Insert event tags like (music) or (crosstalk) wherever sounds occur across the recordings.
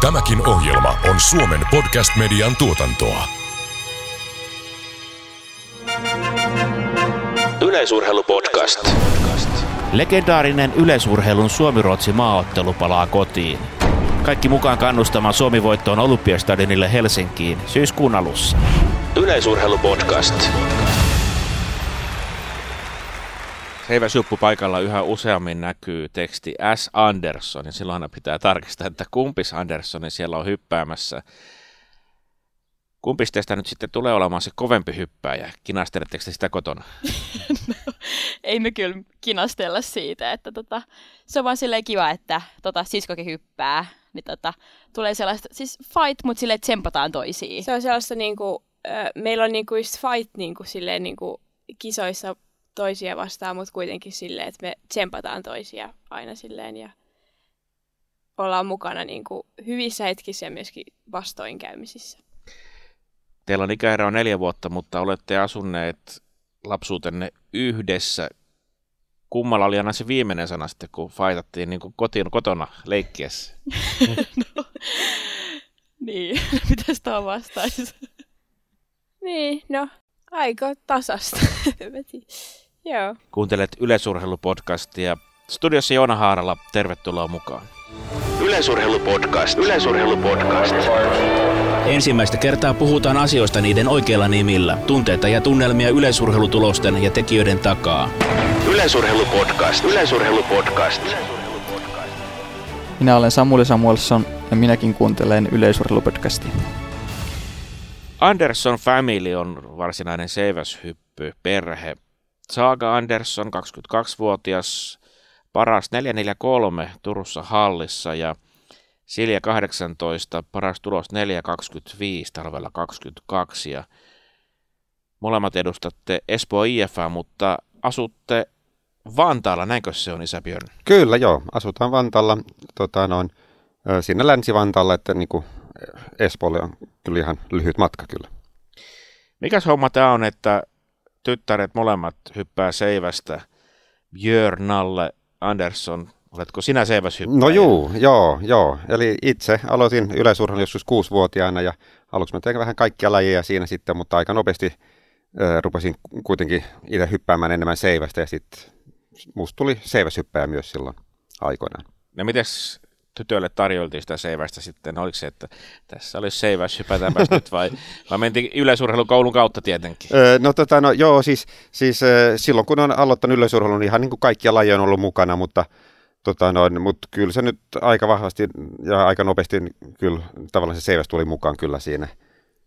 Tämäkin ohjelma on Suomen podcast-median tuotantoa. Yleisurheilupodcast. Legendaarinen yleisurheilun Suomi-Ruotsi maaottelu palaa kotiin. Kaikki mukaan kannustamaan Suomi-voittoon Olympiastadionille Helsinkiin syyskuun alussa. Yleisurheilupodcast. Seiväsjuppu paikalla yhä useammin näkyy teksti S. Andersson, ja silloin aina pitää tarkistaa, että kumpis Anderssoni siellä on hyppäämässä. Kumpis teistä nyt sitten tulee olemaan se kovempi hyppääjä? Kinasteletteko te sitä kotona? (laughs) no, ei me kyllä kinastella siitä, että tota, se on vaan silleen kiva, että tota, siskokin hyppää, niin tota, tulee sellaista, siis fight, mutta silleen tsempataan toisiin. Se on sellaista niinku, äh, meillä on niinku just fight niinku, silleen niinku kisoissa toisia vastaan, mutta kuitenkin silleen, että me tsempataan toisia aina silleen ja ollaan mukana niin kuin hyvissä hetkissä ja myöskin vastoinkäymisissä. Teillä on ikäero neljä vuotta, mutta olette asuneet lapsuutenne yhdessä. Kummalla oli aina se viimeinen sana sitten, kun faitattiin niin kuin kotiin, kotona leikkiessä? (laughs) no, niin, (laughs) mitä sitä vastaisi? (laughs) niin, no aika tasasta. (laughs) Joo. Kuuntelet Yleisurheilupodcastia. Studiossa Joona Haarala, tervetuloa mukaan. Yleisurheilupodcast. Yleisurheilupodcast. Ensimmäistä kertaa puhutaan asioista niiden oikeilla nimillä. Tunteita ja tunnelmia yleisurheilutulosten ja tekijöiden takaa. Yleisurheilupodcast. Yleisurheilupodcast. Minä olen Samuli Samuelson ja minäkin kuuntelen yleisurheilupodcastia. Anderson Family on varsinainen seiväshyppy perhe. Saga Andersson, 22-vuotias, paras 443 Turussa hallissa ja Silja 18, paras tulos 425 talvella 22 ja molemmat edustatte Espoo IFA, mutta asutte Vantaalla, näinkö se on Isä Björn? Kyllä joo, asutaan Vantaalla, tota, noin, siinä Länsi-Vantaalla, että niin kuin Espoolle on kyllä ihan lyhyt matka kyllä. Mikäs homma tämä on, että tyttäret molemmat hyppää seivästä. Björn, Nalle, Andersson, oletko sinä seiväshyppäjä? No juu, joo, joo. Eli itse aloitin yleisurheilun joskus kuusivuotiaana ja aluksi mä tein vähän kaikkia lajeja siinä sitten, mutta aika nopeasti äh, rupesin kuitenkin itse hyppäämään enemmän seivästä ja sitten musta tuli seiväshyppäjä myös silloin aikoinaan. No mites tytöille tarjoltiin sitä seivästä sitten? Oliko se, että tässä olisi seiväs, hypätäänpäs nyt vai, (laughs) vai mentiin yleisurheilukoulun kautta tietenkin? Öö, no, tota, no joo, siis, siis silloin kun on aloittanut yleisurheilun, niin ihan niin kuin kaikkia lajeja on ollut mukana, mutta Tota noin, mutta kyllä se nyt aika vahvasti ja aika nopeasti kyllä tavallaan se seiväs tuli mukaan kyllä siinä.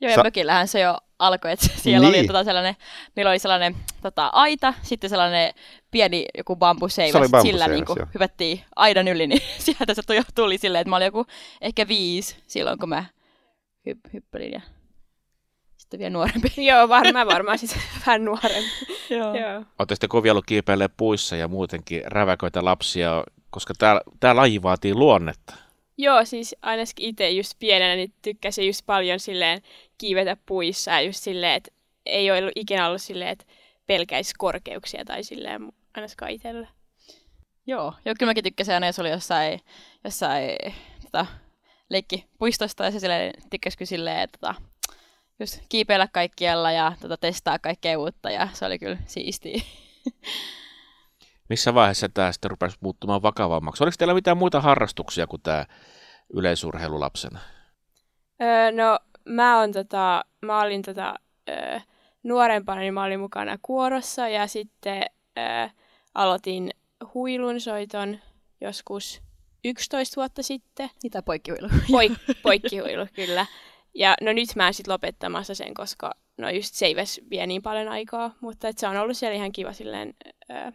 Joo, ja Sa- mökillähän se jo alkoi, että (laughs) siellä niin. oli tota sellainen, meillä oli sellainen tota, aita, sitten sellainen pieni joku bambuseivä, sillä niin kuin, hyvättiin aidan yli, niin (laughs) sieltä se tuli silleen, että mä olin joku ehkä viisi silloin, kun mä hy- hyppelin ja sitten vielä nuorempi. (laughs) Joo, varmaan varmaan siis vähän nuorempi. Joo. Joo. Olette sitten kovin ollut kiipeille puissa ja muutenkin räväköitä lapsia, koska tämä, tämä laji vaatii luonnetta. Joo, siis ainakin itse just pienenä niin tykkäsin just paljon silleen kiivetä puissa ja just silleen, että ei ole ikinä ollut silleen, että pelkäisi korkeuksia tai silleen ainakaan itsellä. Joo, joo, kyllä mäkin tykkäsin aina, jos oli jossain, jossain tota, puistosta ja se silleen, tykkäsi silleen, että tota, just kiipeillä kaikkialla ja tota, testaa kaikkea uutta ja se oli kyllä siistiä. (laughs) Missä vaiheessa tämä sitten rupesi muuttumaan vakavammaksi? Oliko teillä mitään muita harrastuksia kuin tämä yleisurheilu lapsena? Öö, no mä, on tota, mä olin tota, öö, nuorempana, niin mä olin mukana kuorossa ja sitten öö, aloitin huilunsoiton joskus 11 vuotta sitten. Mitä poikkihuilu? Poik- (laughs) poikkihuilu, kyllä. Ja no nyt mä en sitten lopettamassa sen, koska no just seiväs vie niin paljon aikaa, mutta et se on ollut siellä ihan kiva silleen, öö,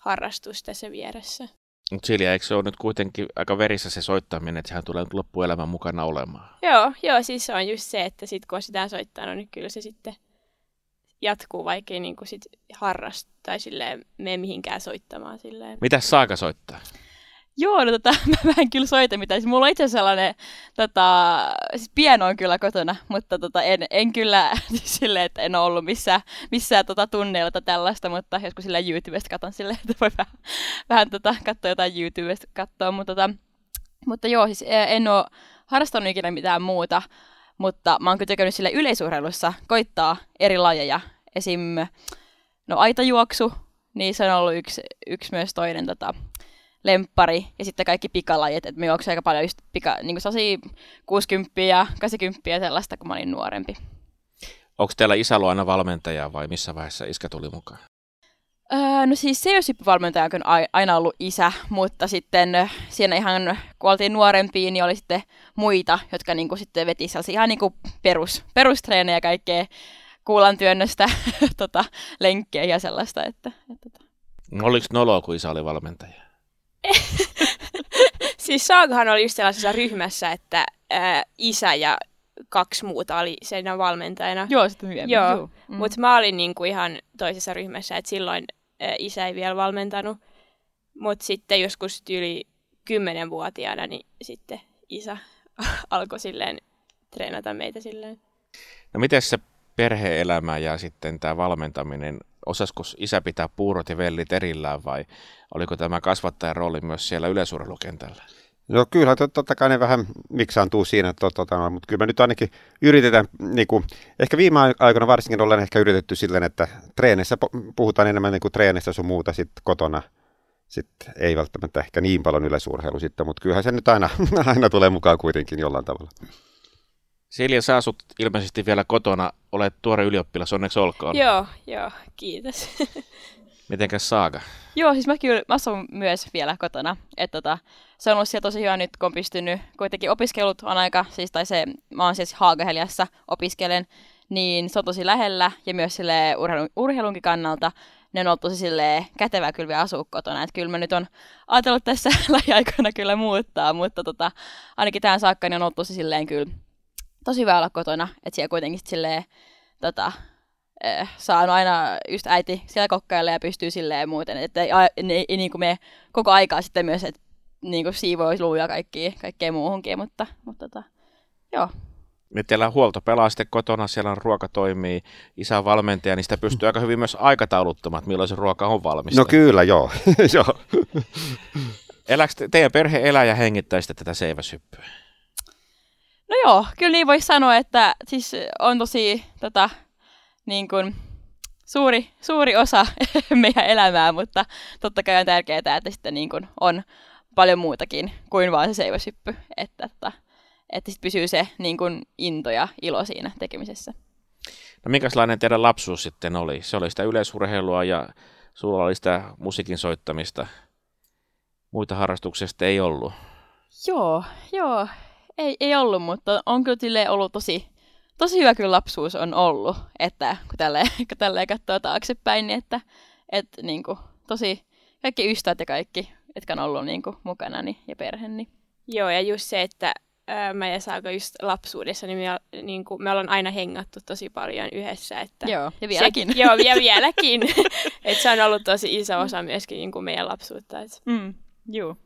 harrastus tässä vieressä. Mutta Silja, eikö se ole nyt kuitenkin aika verissä se soittaminen, että sehän tulee loppuelämän mukana olemaan? Joo, joo, siis se on just se, että sit kun sitä soittaa, no niin kyllä se sitten jatkuu, vaikka ei niin sit harrasta tai silleen mene mihinkään soittamaan. Silleen. Mitäs Saaka soittaa? Joo, no tota, (laughs) mä en kyllä soita mitään. Siis mulla on itse sellainen, tota, siis pieno on kyllä kotona, mutta tota, en, en kyllä (laughs) silleen, että en ole ollut missään, missään tota, tunneilla tai tällaista, mutta joskus sillä YouTubesta katon silleen, että voi vähän, vähän tota, katsoa jotain YouTubesta katsoa, mutta, tota, mutta joo, siis en ole harrastanut ikinä mitään muuta, mutta mä oon kyllä tykännyt sille yleisurheilussa koittaa eri lajeja. Esim. No aitajuoksu, niin se on ollut yksi, yksi myös toinen tota, lemppari. Ja sitten kaikki pikalajit, että me juoksin aika paljon just pika, niin kuin 60 ja 80 sellaista, kun mä olin nuorempi. Onko teillä isä ollut aina valmentaja vai missä vaiheessa iskä tuli mukaan? Öö, no siis se valmentaja on aina ollut isä, mutta sitten siinä ihan, kun oltiin nuorempia, niin oli sitten muita, jotka niinku sitten veti sellaisia ihan niinku perus, perustreenejä ja kaikkea kuulan työnnöstä, (laughs) tota, lenkkejä ja sellaista. Että, että. No, oliko noloa, kun isä oli valmentaja? (laughs) siis Saagahan oli just sellaisessa ryhmässä, että ää, isä ja kaksi muuta oli sen valmentajana. Joo, sitten myöhemmin. Joo, Joo. Mm. mutta mä olin niinku ihan toisessa ryhmässä, että silloin ää, isä ei vielä valmentanut. Mutta sitten joskus yli kymmenenvuotiaana, niin sitten isä (laughs) alkoi silleen treenata meitä silleen. No miten se perheelämä ja sitten tämä valmentaminen, osasko isä pitää puurot ja vellit erillään vai oliko tämä kasvattajan rooli myös siellä yleisurheilukentällä? No kyllä, totta kai ne vähän miksaantuu siinä, to, tota, mutta kyllä me nyt ainakin yritetään, niin kuin, ehkä viime aikoina varsinkin ollaan ehkä yritetty silleen, että treenissä puhutaan enemmän niin kuin treenissä sun muuta sitten kotona. Sitten ei välttämättä ehkä niin paljon yleisurheilu sitten, mutta kyllähän se nyt aina, (laughs) aina tulee mukaan kuitenkin jollain tavalla. Silja, sä asut ilmeisesti vielä kotona, olet tuore ylioppilas, onneksi olkoon. Joo, joo, kiitos. (laughs) Mitenkäs Saaga? Joo, siis mä kyllä mä asun myös vielä kotona. Että tota, se on ollut siellä tosi hyvä nyt, kun on pystynyt, kuitenkin opiskelut on aika, siis tai se, mä oon siis Haagaheliassa opiskelen, niin se on tosi lähellä ja myös sille urheilun, urheilunkin kannalta ne on ollut tosi kätevää kyllä vielä asua kotona. Että kyllä mä nyt on ajatellut tässä (laughs) lähiaikoina kyllä muuttaa, mutta tota, ainakin tähän saakka niin on ollut tosi silleen kyllä tosi hyvä olla kotona. Että siellä kuitenkin silleen tota, eh, saanut aina just äiti siellä kokkailla ja pystyy silleen muuten, että ei, ei, ei niin kuin me koko aikaa sitten myös, että niin kuin siivoisi luuja kaikki, kaikkeen muuhunkin, mutta, mutta tota, joo. Nyt teillä huolto pelaa sitten kotona, siellä on ruoka toimii, isä on valmentaja, niin sitä pystyy aika hyvin myös aikatauluttamaan, että milloin se ruoka on valmista. No kyllä, joo. (laughs) joo. Elääkö teidän perhe elää ja hengittää sitten tätä seiväsyppyä? No joo, kyllä niin voisi sanoa, että siis on tosi tota, niin kuin, suuri, suuri osa (laughs) meidän elämää, mutta totta kai on tärkeää, että sitten niin kuin on paljon muutakin kuin vain se seiväsyppy, että, että, että sitten pysyy se niin kuin into ja ilo siinä tekemisessä. No minkälainen teidän lapsuus sitten oli? Se oli sitä yleisurheilua ja sulla oli sitä musiikin soittamista. Muita harrastuksesta ei ollut. Joo, joo. Ei, ei ollut, mutta on kyllä ollut tosi tosi hyvä kyllä lapsuus on ollut, että kun tälleen, (laughs) kun tälleen katsoo taaksepäin, niin että, että niin kuin, tosi kaikki ystävät ja kaikki, jotka on ollut niin kuin, mukana niin, ja perhe. Niin. Joo, ja just se, että ää, mä ja Saako just lapsuudessa, niin me, niin kuin, me ollaan aina hengattu tosi paljon yhdessä. Että joo, ja vieläkin. Se, (laughs) joo, ja vieläkin. (laughs) että se on ollut tosi iso osa myöskin niin kuin meidän lapsuutta. Mm, joo.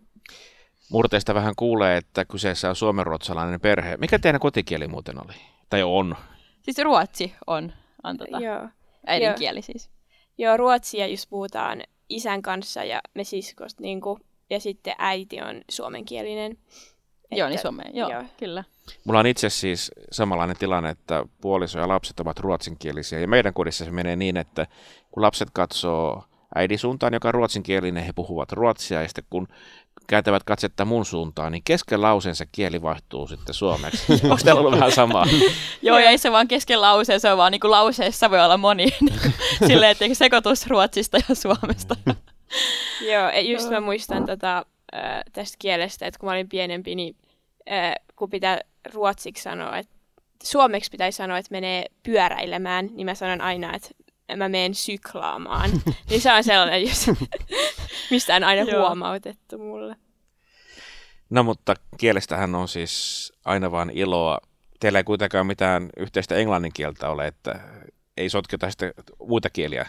Murteista vähän kuulee, että kyseessä on suomenruotsalainen perhe. Mikä teidän kotikieli muuten oli? Tai on? Siis ruotsi on, on tota, Joo. äidinkieli Joo. siis. Joo, ruotsia just puhutaan isän kanssa ja me siskost, niin kuin, ja sitten äiti on suomenkielinen. Että, joo, niin suomeen, joo, joo, kyllä. Mulla on itse siis samanlainen tilanne, että puoliso ja lapset ovat ruotsinkielisiä. Ja meidän kodissa se menee niin, että kun lapset katsoo äidin suuntaan, joka on ruotsinkielinen, he puhuvat ruotsia. Ja sitten kun kääntävät katsetta mun suuntaan, niin kesken lauseensa kieli vaihtuu sitten suomeksi. (laughs) Onko teillä ollut vähän samaa? (laughs) Joo, ja ei se vaan kesken lauseen, se on vaan niin kuin lauseessa voi olla moni (laughs) niin kuin, silleen, että sekoitus ruotsista ja suomesta. Joo, just mä muistan tota, tästä kielestä, että kun mä olin pienempi, niin kun pitää ruotsiksi sanoa, että suomeksi pitäisi sanoa, että menee pyöräilemään, niin mä sanon aina, että mä menen syklaamaan. (laughs) niin se on sellainen, just, (laughs) mistä on aina huomautettu mulle. No mutta kielestähän on siis aina vain iloa. Teillä ei kuitenkaan mitään yhteistä englannin kieltä ole, että ei sotketa sitten muita kieliä.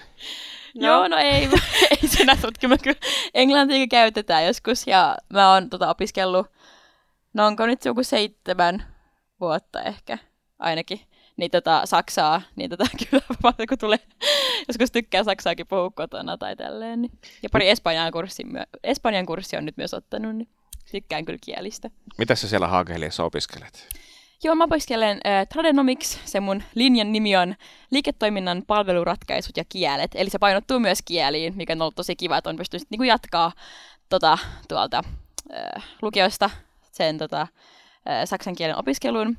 No. Joo, no ei, (laughs) ei sinä sotkema. Kyllä englantia käytetään joskus ja mä oon tota, opiskellut, no onko nyt joku seitsemän vuotta ehkä ainakin niin tota, Saksaa, niin tota, (laughs) kyllä kun tulee, joskus tykkää Saksaakin puhua kotona tai tälleen. Niin. Ja pari Espanjan kurssi, Espanjan kurssi on nyt myös ottanut. Niin. tykkään kyllä kielistä. Mitä sä siellä Haakeheliassa opiskelet? Joo, mä opiskelen äh, Tradenomics. Se mun linjan nimi on liiketoiminnan palveluratkaisut ja kielet. Eli se painottuu myös kieliin, mikä on ollut tosi kiva, että on pystynyt niin jatkaa tota, tuolta äh, lukiosta sen tota, äh, saksan kielen opiskelun.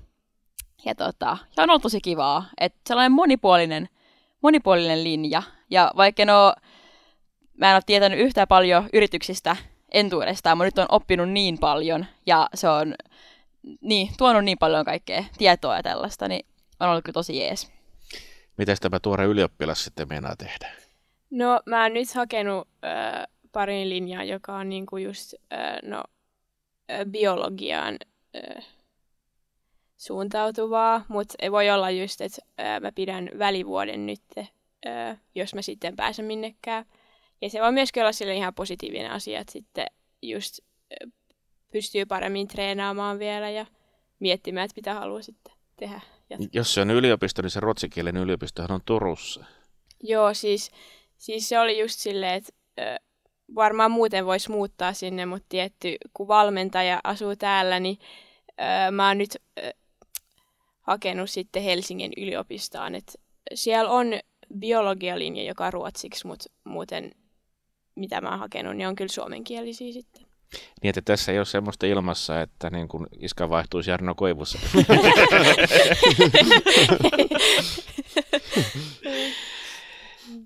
Ja, tota, ja on ollut tosi kivaa, että sellainen monipuolinen, monipuolinen linja. Ja vaikka en ole, mä en ole tietänyt yhtään paljon yrityksistä entuudestaan, mä nyt on oppinut niin paljon ja se on niin, tuonut niin paljon kaikkea tietoa ja tällaista, niin on ollut kyllä tosi jees. Miten tämä tuore ylioppilas sitten meinaa tehdä? No mä oon nyt hakenut äh, parin linjaa, joka on niinku just äh, no, äh, biologiaan äh, suuntautuvaa, mutta voi olla just, että mä pidän välivuoden nyt, jos mä sitten pääsen minnekään. Ja se voi myös olla sille ihan positiivinen asia, että sitten just pystyy paremmin treenaamaan vielä ja miettimään, että mitä haluaa sitten tehdä. Jatkaa. Jos se on yliopisto, niin se ruotsikielinen yliopistohan on Turussa. Joo, siis, siis se oli just silleen, että varmaan muuten voisi muuttaa sinne, mutta tietty, kun valmentaja asuu täällä, niin äh, mä oon nyt äh, hakenut sitten Helsingin yliopistoon. Et siellä on biologialinja, joka on ruotsiksi, mutta muuten mitä mä oon hakenut, niin on kyllä suomenkielisiä sitten. Niin, että tässä ei ole semmoista ilmassa, että niin kuin iska vaihtuisi Jarno Koivussa. (laughs)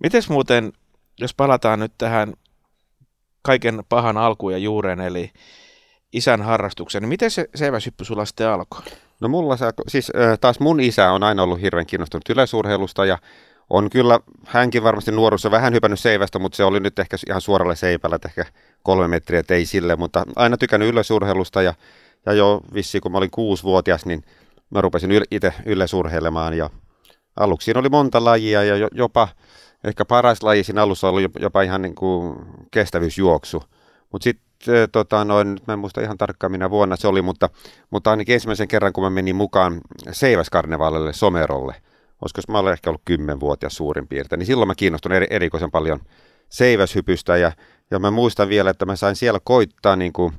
Mites muuten, jos palataan nyt tähän kaiken pahan alkuun ja juuren, eli isän harrastuksen, niin miten se seiväshyppy sulla sitten alkoi? No mulla se, siis taas mun isä on aina ollut hirveän kiinnostunut yleisurheilusta ja on kyllä hänkin varmasti nuoruudessa vähän hypännyt seivästä, mutta se oli nyt ehkä ihan suoralle seipällä, että ehkä kolme metriä, ei sille, mutta aina tykännyt yleisurheilusta ja, ja jo vissi kun mä olin kuusi-vuotias, niin mä rupesin yl, itse yleisurheilemaan ja aluksi siinä oli monta lajia ja jopa ehkä paras laji siinä alussa oli jopa ihan niin kuin kestävyysjuoksu, mutta sitten tota, noin, nyt mä en muista ihan tarkkaan minä vuonna se oli, mutta, mutta ainakin ensimmäisen kerran, kun mä menin mukaan Seiväskarnevaalille Somerolle – olisiko mä olen ehkä ollut kymmenvuotias suurin piirtein, niin silloin mä kiinnostun eri, erikoisen paljon seiväshypystä. Ja, ja mä muistan vielä, että mä sain siellä koittaa niin kuin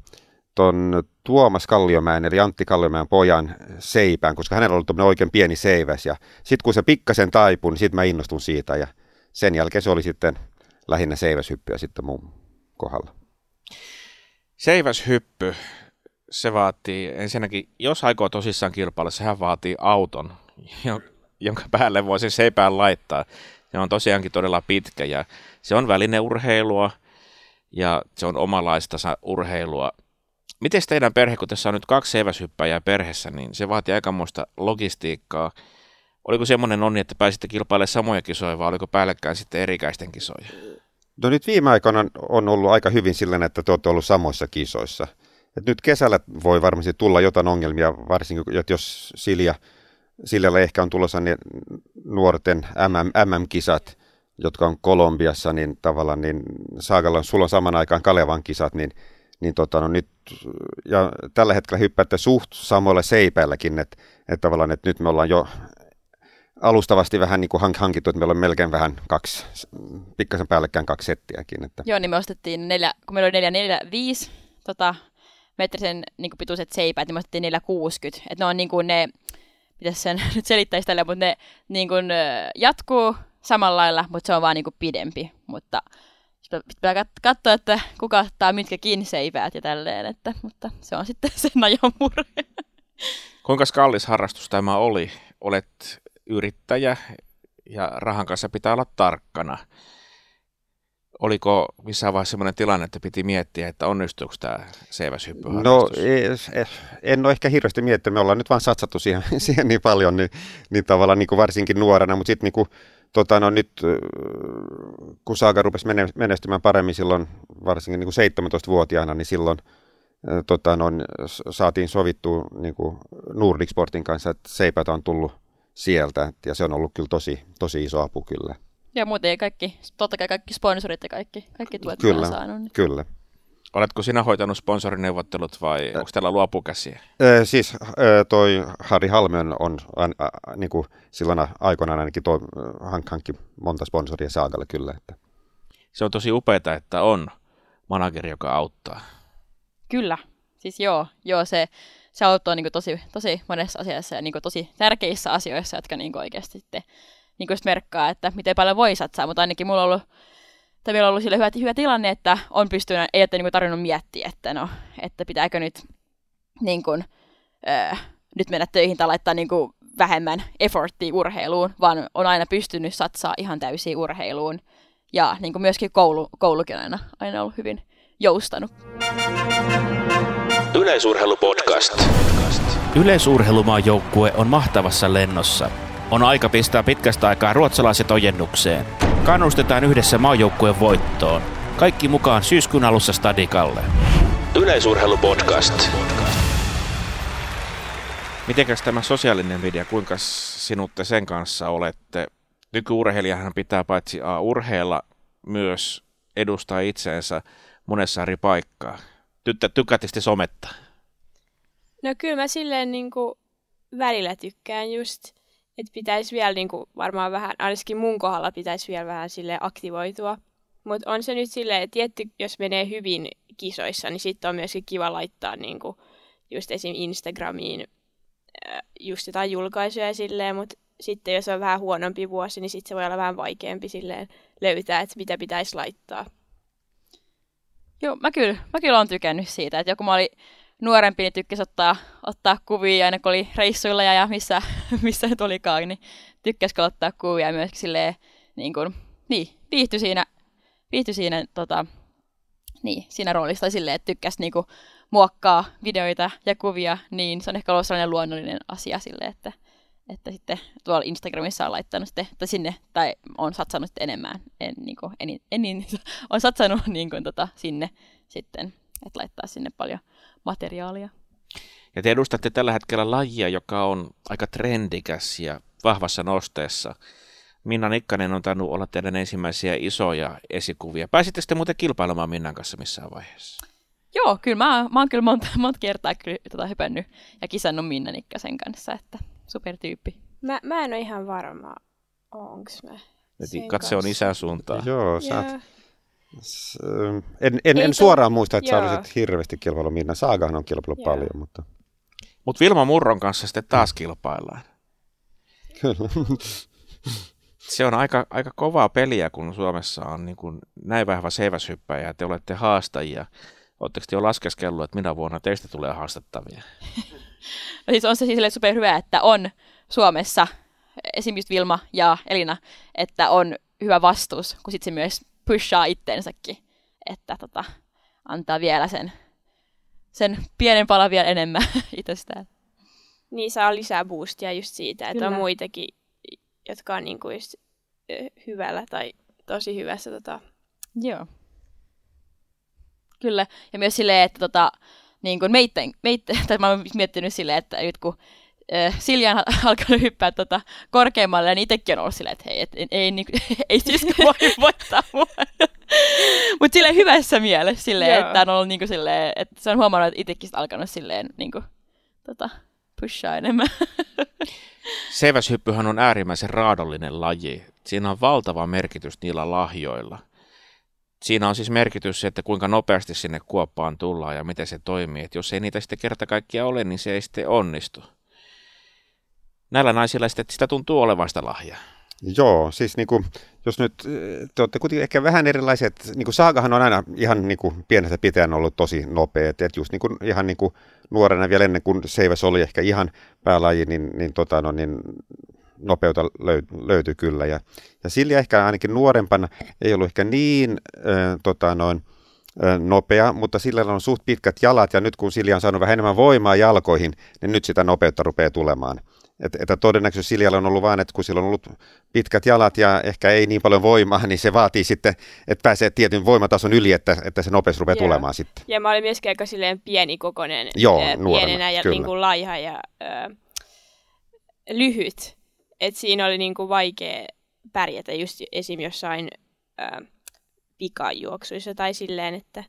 ton Tuomas Kalliomäen eli Antti Kalliomäen pojan seipään, koska hänellä oli oikein pieni seiväs. Ja sitten kun se pikkasen taipui, niin sitten mä innostun siitä. Ja sen jälkeen se oli sitten lähinnä seiväshyppyä sitten mun kohdalla. Seiväshyppy, se vaatii ensinnäkin, jos aikoo tosissaan kilpailla, sehän vaatii auton, jonka päälle voisi seipään laittaa. Se on tosiaankin todella pitkä ja se on välineurheilua ja se on omalaista urheilua. Miten teidän perhe, kun tässä on nyt kaksi seiväshyppäjää perheessä, niin se vaatii aikamoista logistiikkaa. Oliko semmoinen onni, että pääsitte kilpailemaan samoja kisoja vai oliko päällekkäin sitten erikäisten kisoja? No nyt viime aikoina on ollut aika hyvin sillä, että te olette ollut samoissa kisoissa. Et nyt kesällä voi varmasti tulla jotain ongelmia, varsinkin että jos Silja sillä ehkä on tulossa ne nuorten MM, MM-kisat, jotka on Kolumbiassa, niin tavallaan niin Saagalla on, sulla on saman aikaan Kalevan kisat, niin, niin tota, no nyt, ja tällä hetkellä hyppäätte suht samoilla seipäilläkin, että, että tavallaan, että nyt me ollaan jo alustavasti vähän niin kuin hankittu, että meillä on melkein vähän kaksi, pikkasen päällekään kaksi settiäkin. Että. Joo, niin me ostettiin neljä, kun meillä oli neljä, neljä, viisi tota, metrisen niin pituiset seipäät, niin me ostettiin 460. Että ne on niin kuin ne miten sen (laughs) nyt selittäisi tälle, mutta ne niin kuin, jatkuu samalla lailla, mutta se on vaan niin kuin pidempi. Mutta pitää katsoa, että kuka ottaa mitkäkin seipäät ja tälleen, että, mutta se on sitten (laughs) sen ajan murhe. Kuinka kallis harrastus tämä oli? Olet yrittäjä ja rahan kanssa pitää olla tarkkana. Oliko missään vaiheessa sellainen tilanne, että piti miettiä, että onnistuuko tämä seiväshyppy? No en ole ehkä hirveästi miettinyt, me ollaan nyt vaan satsattu siihen, (laughs) siihen niin paljon, niin, niin tavallaan niin kuin varsinkin nuorena, mutta sitten niin tota, no nyt kun Saaga rupesi menestymään paremmin silloin, varsinkin niin kuin 17-vuotiaana, niin silloin tota, no, saatiin sovittua niin kuin Nordic Sportin kanssa, että seipät on tullut sieltä, ja se on ollut kyllä tosi, tosi iso apu kyllä. Ja muuten kaikki, totta kai kaikki sponsorit ja kaikki, kaikki tuet, kyllä, saanut. Niin. Kyllä. Oletko sinä hoitanut sponsorineuvottelut vai onko teillä luopukäsiä? Äh, siis äh, toi Harri Halmion on äh, äh, niin kuin silloin aikoinaan ainakin toi, hank, hankki monta sponsoria Saagalle kyllä. Että. Se on tosi upeaa, että on manageri, joka auttaa. Kyllä. Siis joo, joo se, se auttoi niin kuin tosi, tosi monessa asiassa ja niin kuin tosi tärkeissä asioissa, jotka niin kuin oikeasti sitten niin kuin merkkaa, että miten paljon voi satsaa, mutta ainakin mulla on ollut tai meillä on ollut sille hyvä, hyvä tilanne, että on pystynyt, ei että niin tarvinnut miettiä, että no, että pitääkö nyt niin kuin, öö, nyt mennä töihin tai laittaa niin kuin vähemmän efforttia urheiluun, vaan on aina pystynyt satsaa ihan täysiin urheiluun. Ja niin kuin myöskin koulu, koulukin aina, aina ollut hyvin joustanut. Yleisurheilupodcast. Yleisurheilumaan joukkue on mahtavassa lennossa. On aika pistää pitkästä aikaa ruotsalaiset ojennukseen. Kannustetaan yhdessä maajoukkueen voittoon. Kaikki mukaan syyskuun alussa Stadikalle. Yleisurheilupodcast. Mitenkäs tämä sosiaalinen media, kuinka sinut sen kanssa olette? Nykyurheilijahan pitää paitsi A urheilla, myös edustaa itseensä monessa eri paikkaa. Tyttä, tykkäätte sometta? No kyllä mä silleen niin kuin välillä tykkään just, että pitäisi vielä niin kuin varmaan vähän, ainakin mun kohdalla pitäisi vielä vähän sille aktivoitua. Mutta on se nyt silleen, että tietty, jos menee hyvin kisoissa, niin sitten on myöskin kiva laittaa niin kuin just esim. Instagramiin just jotain julkaisuja silleen, mutta sitten jos on vähän huonompi vuosi, niin sitten se voi olla vähän vaikeampi silleen löytää, että mitä pitäisi laittaa. Joo, mä kyllä, mä kyllä olen tykännyt siitä, että joku mä olin nuorempi, niin tykkäsi ottaa, ottaa kuvia aina kun oli reissuilla ja missä, (laughs) missä nyt olikaan, niin tykkäsikö ottaa kuvia myös silleen, niin kuin, niin, viihtyi siinä, viihtyi siinä, tota, niin, siinä roolissa silleen, että tykkäsi niin kuin, muokkaa videoita ja kuvia, niin se on ehkä ollut sellainen luonnollinen asia sille, että, että sitten tuolla Instagramissa on laittanut sitten, että sinne, tai on satsannut sitten enemmän, en, niin kuin, en, en, en, (laughs) on satsannut (laughs) niin kuin, tota, sinne sitten, että laittaa sinne paljon materiaalia. Ja te edustatte tällä hetkellä lajia, joka on aika trendikäs ja vahvassa nosteessa. Minna Nikkanen on tainnut olla teidän ensimmäisiä isoja esikuvia. Pääsitte sitten muuten kilpailemaan Minnan kanssa missään vaiheessa? Joo, kyllä mä, mä oon kyllä monta, monta kertaa kyllä, tota, hypännyt ja kisannut Minna Nikkasen kanssa, että supertyyppi. Mä, mä en ole ihan varma, onks mä Katse on isän suuntaan. Joo, sä oot... En, en, en suoraan muista, että Joo. sä olisit hirveästi kilpailu Minna. Saagahan on kilpailu paljon, mutta... Mutta Vilma Murron kanssa sitten taas kilpaillaan. Kyllä. (laughs) Se on aika, aika kovaa peliä, kun Suomessa on niin kuin näin vahva seiväshyppäjä ja te olette haastajia. Oletteko te jo laskeskellut, että minä vuonna teistä tulee haastattavia? no (laughs) siis on se siis super hyvä, että on Suomessa esimerkiksi Vilma ja Elina, että on hyvä vastuus, kun sitten se myös pushaa ittensäkin, että tota, antaa vielä sen, sen pienen palan vielä enemmän (laughs) itsestään. Niin saa lisää boostia just siitä, että Kyllä. on muitakin, jotka on niinku just hyvällä tai tosi hyvässä tota, Joo. Kyllä, ja myös silleen, että tota, niin kuin meitten, meitten, tai mä oon miettinyt silleen, että nyt kun äh, Silja on alkanut (laughs) hyppää tota, korkeammalle, niin itsekin on ollut silleen, että hei, et, ei, ei, niin, (laughs) ei siis voi (laughs) voittaa mua. Mutta silleen hyvässä mielessä, silleen, että on ollut niin kuin, silleen, että se on huomannut, että itsekin alkanut silleen niin kuin, tota, pushaa enemmän. Seiväshyppyhän on äärimmäisen raadollinen laji. Siinä on valtava merkitys niillä lahjoilla – siinä on siis merkitys se, että kuinka nopeasti sinne kuoppaan tullaan ja miten se toimii. Et jos ei niitä sitten kerta kaikkia ole, niin se ei sitten onnistu. Näillä naisilla sitten sitä tuntuu olevan sitä lahjaa. Joo, siis niin kuin, jos nyt te olette kuitenkin ehkä vähän erilaiset, niin kuin Saagahan on aina ihan niin kuin pienestä pitäen ollut tosi nopea, että just niin kuin, ihan niin kuin nuorena vielä ennen kuin Seiväs oli ehkä ihan päälaji, niin, niin, tota, no, niin nopeutta löy- löytyi kyllä. Ja, ja Silja ehkä ainakin nuorempana ei ollut ehkä niin äh, tota noin, äh, nopea, mutta sillä on suht pitkät jalat ja nyt kun Silja on saanut vähän enemmän voimaa jalkoihin, niin nyt sitä nopeutta rupeaa tulemaan. Et, että todennäköisesti Siljalla on ollut vain, että kun sillä on ollut pitkät jalat ja ehkä ei niin paljon voimaa, niin se vaatii sitten, että pääsee tietyn voimatason yli, että, että se nopeus rupeaa Joo. tulemaan sitten. Ja mä olin myöskin aika silleen pienikokoinen, Joo, pienenä nuorena, ja niin kuin laiha ja ö, lyhyt. Et siinä oli niinku vaikea pärjätä just esim. jossain ää, pikajuoksuissa tai silleen, että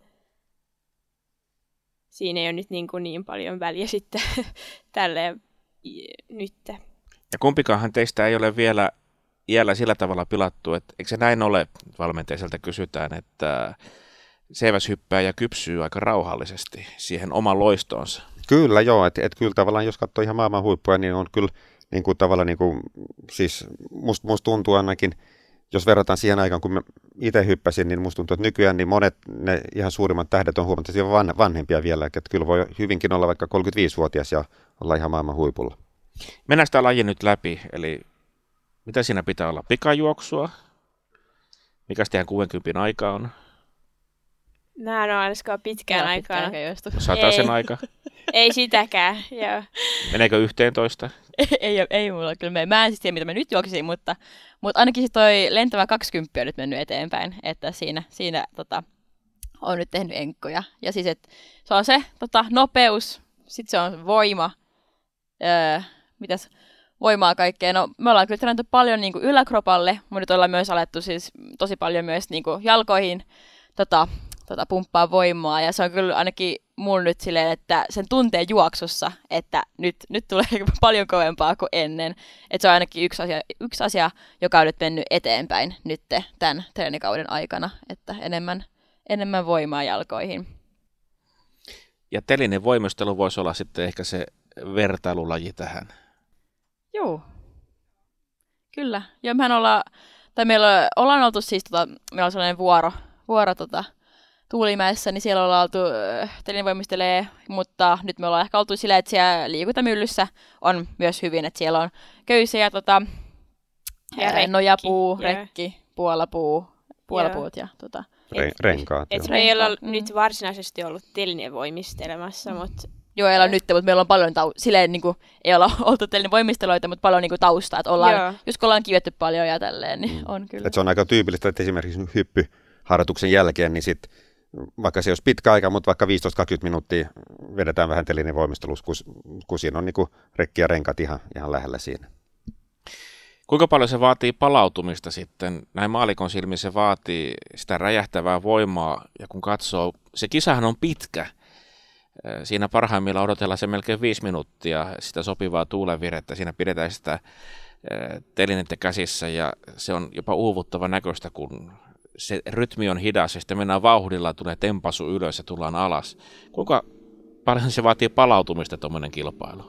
siinä ei ole nyt niin, kuin niin paljon väliä (laughs) sitten tälleen nyt. Ja kumpikaanhan teistä ei ole vielä iällä sillä tavalla pilattu, että eikö se näin ole, valmentajaiselta kysytään, että hyppää ja kypsyy aika rauhallisesti siihen oman loistoonsa. Kyllä joo, että et kyllä tavallaan jos katsoo ihan maailman huippuja, niin on kyllä niin kuin tavallaan, niin kuin, siis musta must tuntuu ainakin, jos verrataan siihen aikaan, kun mä itse hyppäsin, niin musta tuntuu, että nykyään niin monet ne ihan suurimmat tähdet on huomattavasti van, vanhempia vielä, että kyllä voi hyvinkin olla vaikka 35-vuotias ja olla ihan maailman huipulla. Mennään sitä laji nyt läpi, eli mitä siinä pitää olla? Pikajuoksua? Mikä teidän 60 aika on? Mä en ole ainakaan pitkään aikaa. Sataisen aika? (laughs) ei sitäkään, joo. Meneekö yhteentoista? (laughs) ei, ei, ei mulla kyllä mene. Mä en siis tiedä, mitä mä nyt juoksisin, mutta, mutta ainakin toi lentävä 20 on nyt mennyt eteenpäin, että siinä, siinä tota, on nyt tehnyt enkkoja. Ja siis, että se on se tota, nopeus, sitten se on voima, öö, mitäs, voimaa kaikkea. No, me ollaan kyllä treenattu paljon niin kuin yläkropalle, mutta nyt ollaan myös alettu siis tosi paljon myös niin kuin jalkoihin tota, tota, pumppaa voimaa. Ja se on kyllä ainakin mulla nyt silleen, että sen tuntee juoksussa, että nyt, nyt tulee (laughs) paljon kovempaa kuin ennen. Että se on ainakin yksi asia, yksi asia, joka on nyt mennyt eteenpäin nyt tämän treenikauden aikana, että enemmän, enemmän voimaa jalkoihin. Ja telinen voimistelu voisi olla sitten ehkä se vertailulaji tähän. Joo. Kyllä. Ja mehän ollaan, tai meillä ollaan oltu siis, tota, meillä on sellainen vuoro, vuoro tota, Tuulimäessä, niin siellä ollaan oltu äh, mutta nyt me ollaan ehkä oltu silleen, että siellä liikuntamyllyssä on myös hyvin, että siellä on köysiä, tota, ja rekki, nojapuu, yeah. rekki, puolapuu, puolapuut yeah. ja tota, Re- renkaat. Et, et me ei olla mm. nyt varsinaisesti ollut voimistelemassa, mm. mutta Joo, ei olla nyt, mutta meillä on paljon, tau- silleen niin kuin, ei olla (laughs) oltu voimisteluita, mutta paljon niin kuin, taustaa, että ollaan, Joo. just kun ollaan kivetty paljon ja tälleen, niin mm. on kyllä. Et se on aika tyypillistä, että esimerkiksi hyppyharjoituksen jälkeen, niin sitten vaikka se olisi pitkä aika, mutta vaikka 15-20 minuuttia vedetään vähän telinen voimistelus, kun, kun siinä on niin rekki ja renkat ihan, ihan lähellä siinä. Kuinka paljon se vaatii palautumista sitten? Näin maalikon silmin se vaatii sitä räjähtävää voimaa, ja kun katsoo, se kisahan on pitkä. Siinä parhaimmillaan odotellaan se melkein viisi minuuttia sitä sopivaa tuulenvirettä. Siinä pidetään sitä telinettä käsissä ja se on jopa uuvuttava näköistä, kun se rytmi on hidas ja sitten mennään vauhdilla, tulee tempasu ylös ja tullaan alas. Kuinka paljon se vaatii palautumista tuommoinen kilpailu?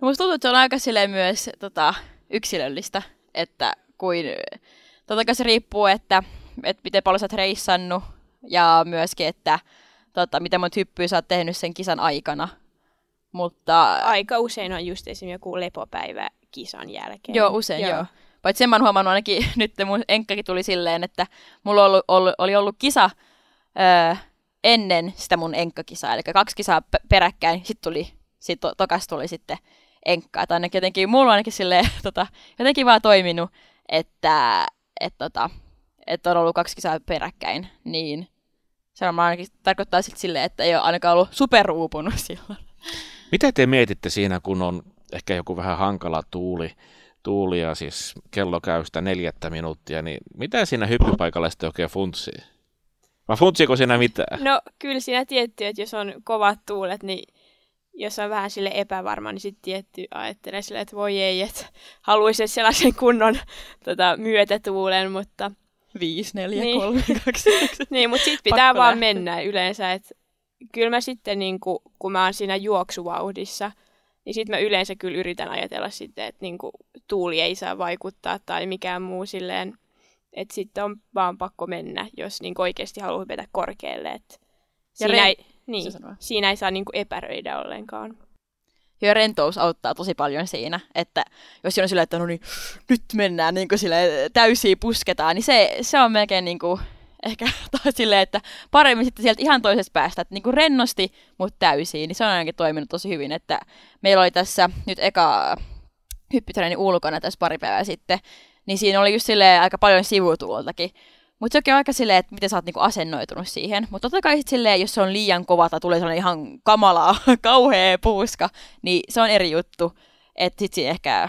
No musta tuntuu, että se on aika myös tota, yksilöllistä, että kuin, totta kai se riippuu, että, että miten paljon sä oot reissannut ja myöskin, että tota, miten monta hyppyä sä oot tehnyt sen kisan aikana. Mutta... Aika usein on just esimerkiksi joku lepopäivä kisan jälkeen. Joo, usein joo. joo. Paitsi sen mä oon huomannut ainakin, (laughs) nyt mun enkkakin tuli silleen, että mulla oli ollut, oli ollut kisa öö, ennen sitä mun enkkakisaa, eli kaksi kisaa peräkkäin, sitten tuli, sit to, tokas tuli sitten enkka. Että ainakin jotenkin, mulla on ainakin silleen, (laughs) tota, jotenkin vaan toiminut, että, et, tota, että on ollut kaksi kisaa peräkkäin, niin se on ainakin tarkoittaa sitten silleen, että ei ole ainakaan ollut superuupunut (laughs) silloin. Mitä te mietitte siinä, kun on ehkä joku vähän hankala tuuli, tuulia, siis kello käy sitä neljättä minuuttia, niin mitä siinä hyppypaikalla sitten oikein funtsii? Vai funtsiiko siinä mitään? No kyllä siinä tietty, että jos on kovat tuulet, niin jos on vähän sille epävarma, niin sitten tietty ajattelee sille, että voi ei, että haluaisi sellaisen kunnon tota, myötätuulen, mutta... 5, 4, niin. 3, 2, 1. niin, mutta sitten pitää Pakko vaan lähteä. mennä yleensä, että kyllä mä sitten, niin kun, kun mä oon siinä juoksuvauhdissa, niin sitten mä yleensä kyllä yritän ajatella sitten, että niinku, tuuli ei saa vaikuttaa tai mikään muu silleen, että sitten on vaan pakko mennä, jos niinku oikeasti haluaa hypätä korkealle. Et ja siinä, re- ei, niin, siinä ei saa niinku epäröidä ollenkaan. Ja rentous auttaa tosi paljon siinä, että jos on silleen, että no niin, nyt mennään niin kuin sille täysiä pusketaan, niin se, se on melkein niin kuin ehkä (laughs) silleen, että paremmin sitten sieltä ihan toisesta päästä, että niinku rennosti, mutta täysiin, niin se on ainakin toiminut tosi hyvin, että meillä oli tässä nyt eka hyppytreeni ulkona tässä pari päivää sitten, niin siinä oli just silleen aika paljon sivutuloltakin. Mutta se on aika silleen, että miten sä oot niinku asennoitunut siihen. Mutta totta kai sit silleen, jos se on liian kova tai tulee sellainen ihan kamala, (laughs) kauhea puuska, niin se on eri juttu. Että sit siinä ehkä,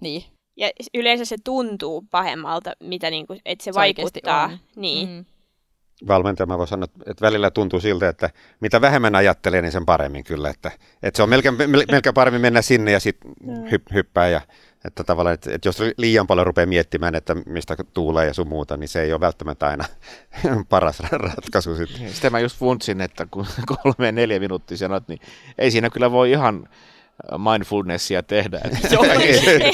niin, ja yleensä se tuntuu pahemmalta, mitä niinku, että se, se vaikuttaa. Niin. Mm. Valmentaja mä voin sanoa, että välillä tuntuu siltä, että mitä vähemmän ajattelee, niin sen paremmin kyllä. Että, että se on melkein, melkein paremmin mennä sinne ja sitten hyp, hyppää ja Että tavallaan, että, että jos liian paljon rupeaa miettimään, että mistä tuulee ja sun muuta, niin se ei ole välttämättä aina (laughs) paras ratkaisu sitten. Niin, sitten mä just funtsin, että kun (laughs) kolme neljä minuuttia sanot, niin ei siinä kyllä voi ihan mindfulnessia tehdä. (laughs) Joo, ei, ei,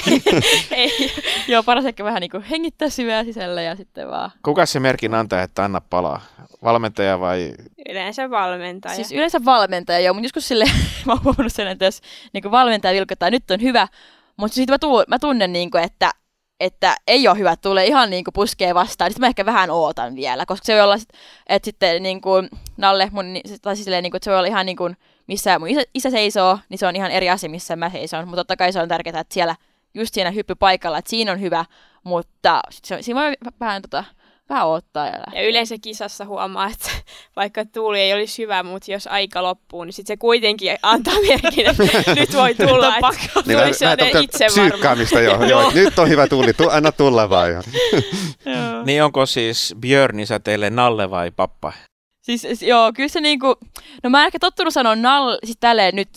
(laughs) ei. Joo, paras ehkä vähän niin kuin hengittää syvää sisällä ja sitten vaan. Kuka se merkin antaa, että anna palaa? Valmentaja vai? Yleensä valmentaja. Siis yleensä valmentaja, joo, mutta joskus sille, (laughs) mä oon huomannut sen, että jos niin valmentaja vilkottaa, nyt on hyvä, mutta sitten mä, tuu, mä tunnen, niin kuin, että, että ei ole hyvä, tulee ihan niin kuin puskee vastaan. Sitten mä ehkä vähän ootan vielä, koska se voi olla, että sitten niin kuin Nalle, mun, tai siis silleen, niin kuin, että se voi olla ihan niin kuin, missä mun isä, isä seisoo, niin se on ihan eri asia, missä mä seison. Mutta totta kai se on tärkeää, että siellä just siinä hyppypaikalla, että siinä on hyvä, mutta se, siinä voi vähän tota, vähän odottaa. Ja, ja yleensä kisassa huomaa, että (laughs) vaikka tuuli ei olisi hyvä, mutta jos aika loppuu, niin sitten se kuitenkin antaa merkin, että (laughs) nyt voi tulla. että niin tulisi sellainen itsevarma. jo. joo. Nyt on hyvä tuuli, tu- anna tulla vaan. (laughs) niin onko siis Björn isä teille Nalle vai pappa? Siis joo, kyllä se niinku, no mä en ehkä tottunut sanoa Nalle, siis tälleen nyt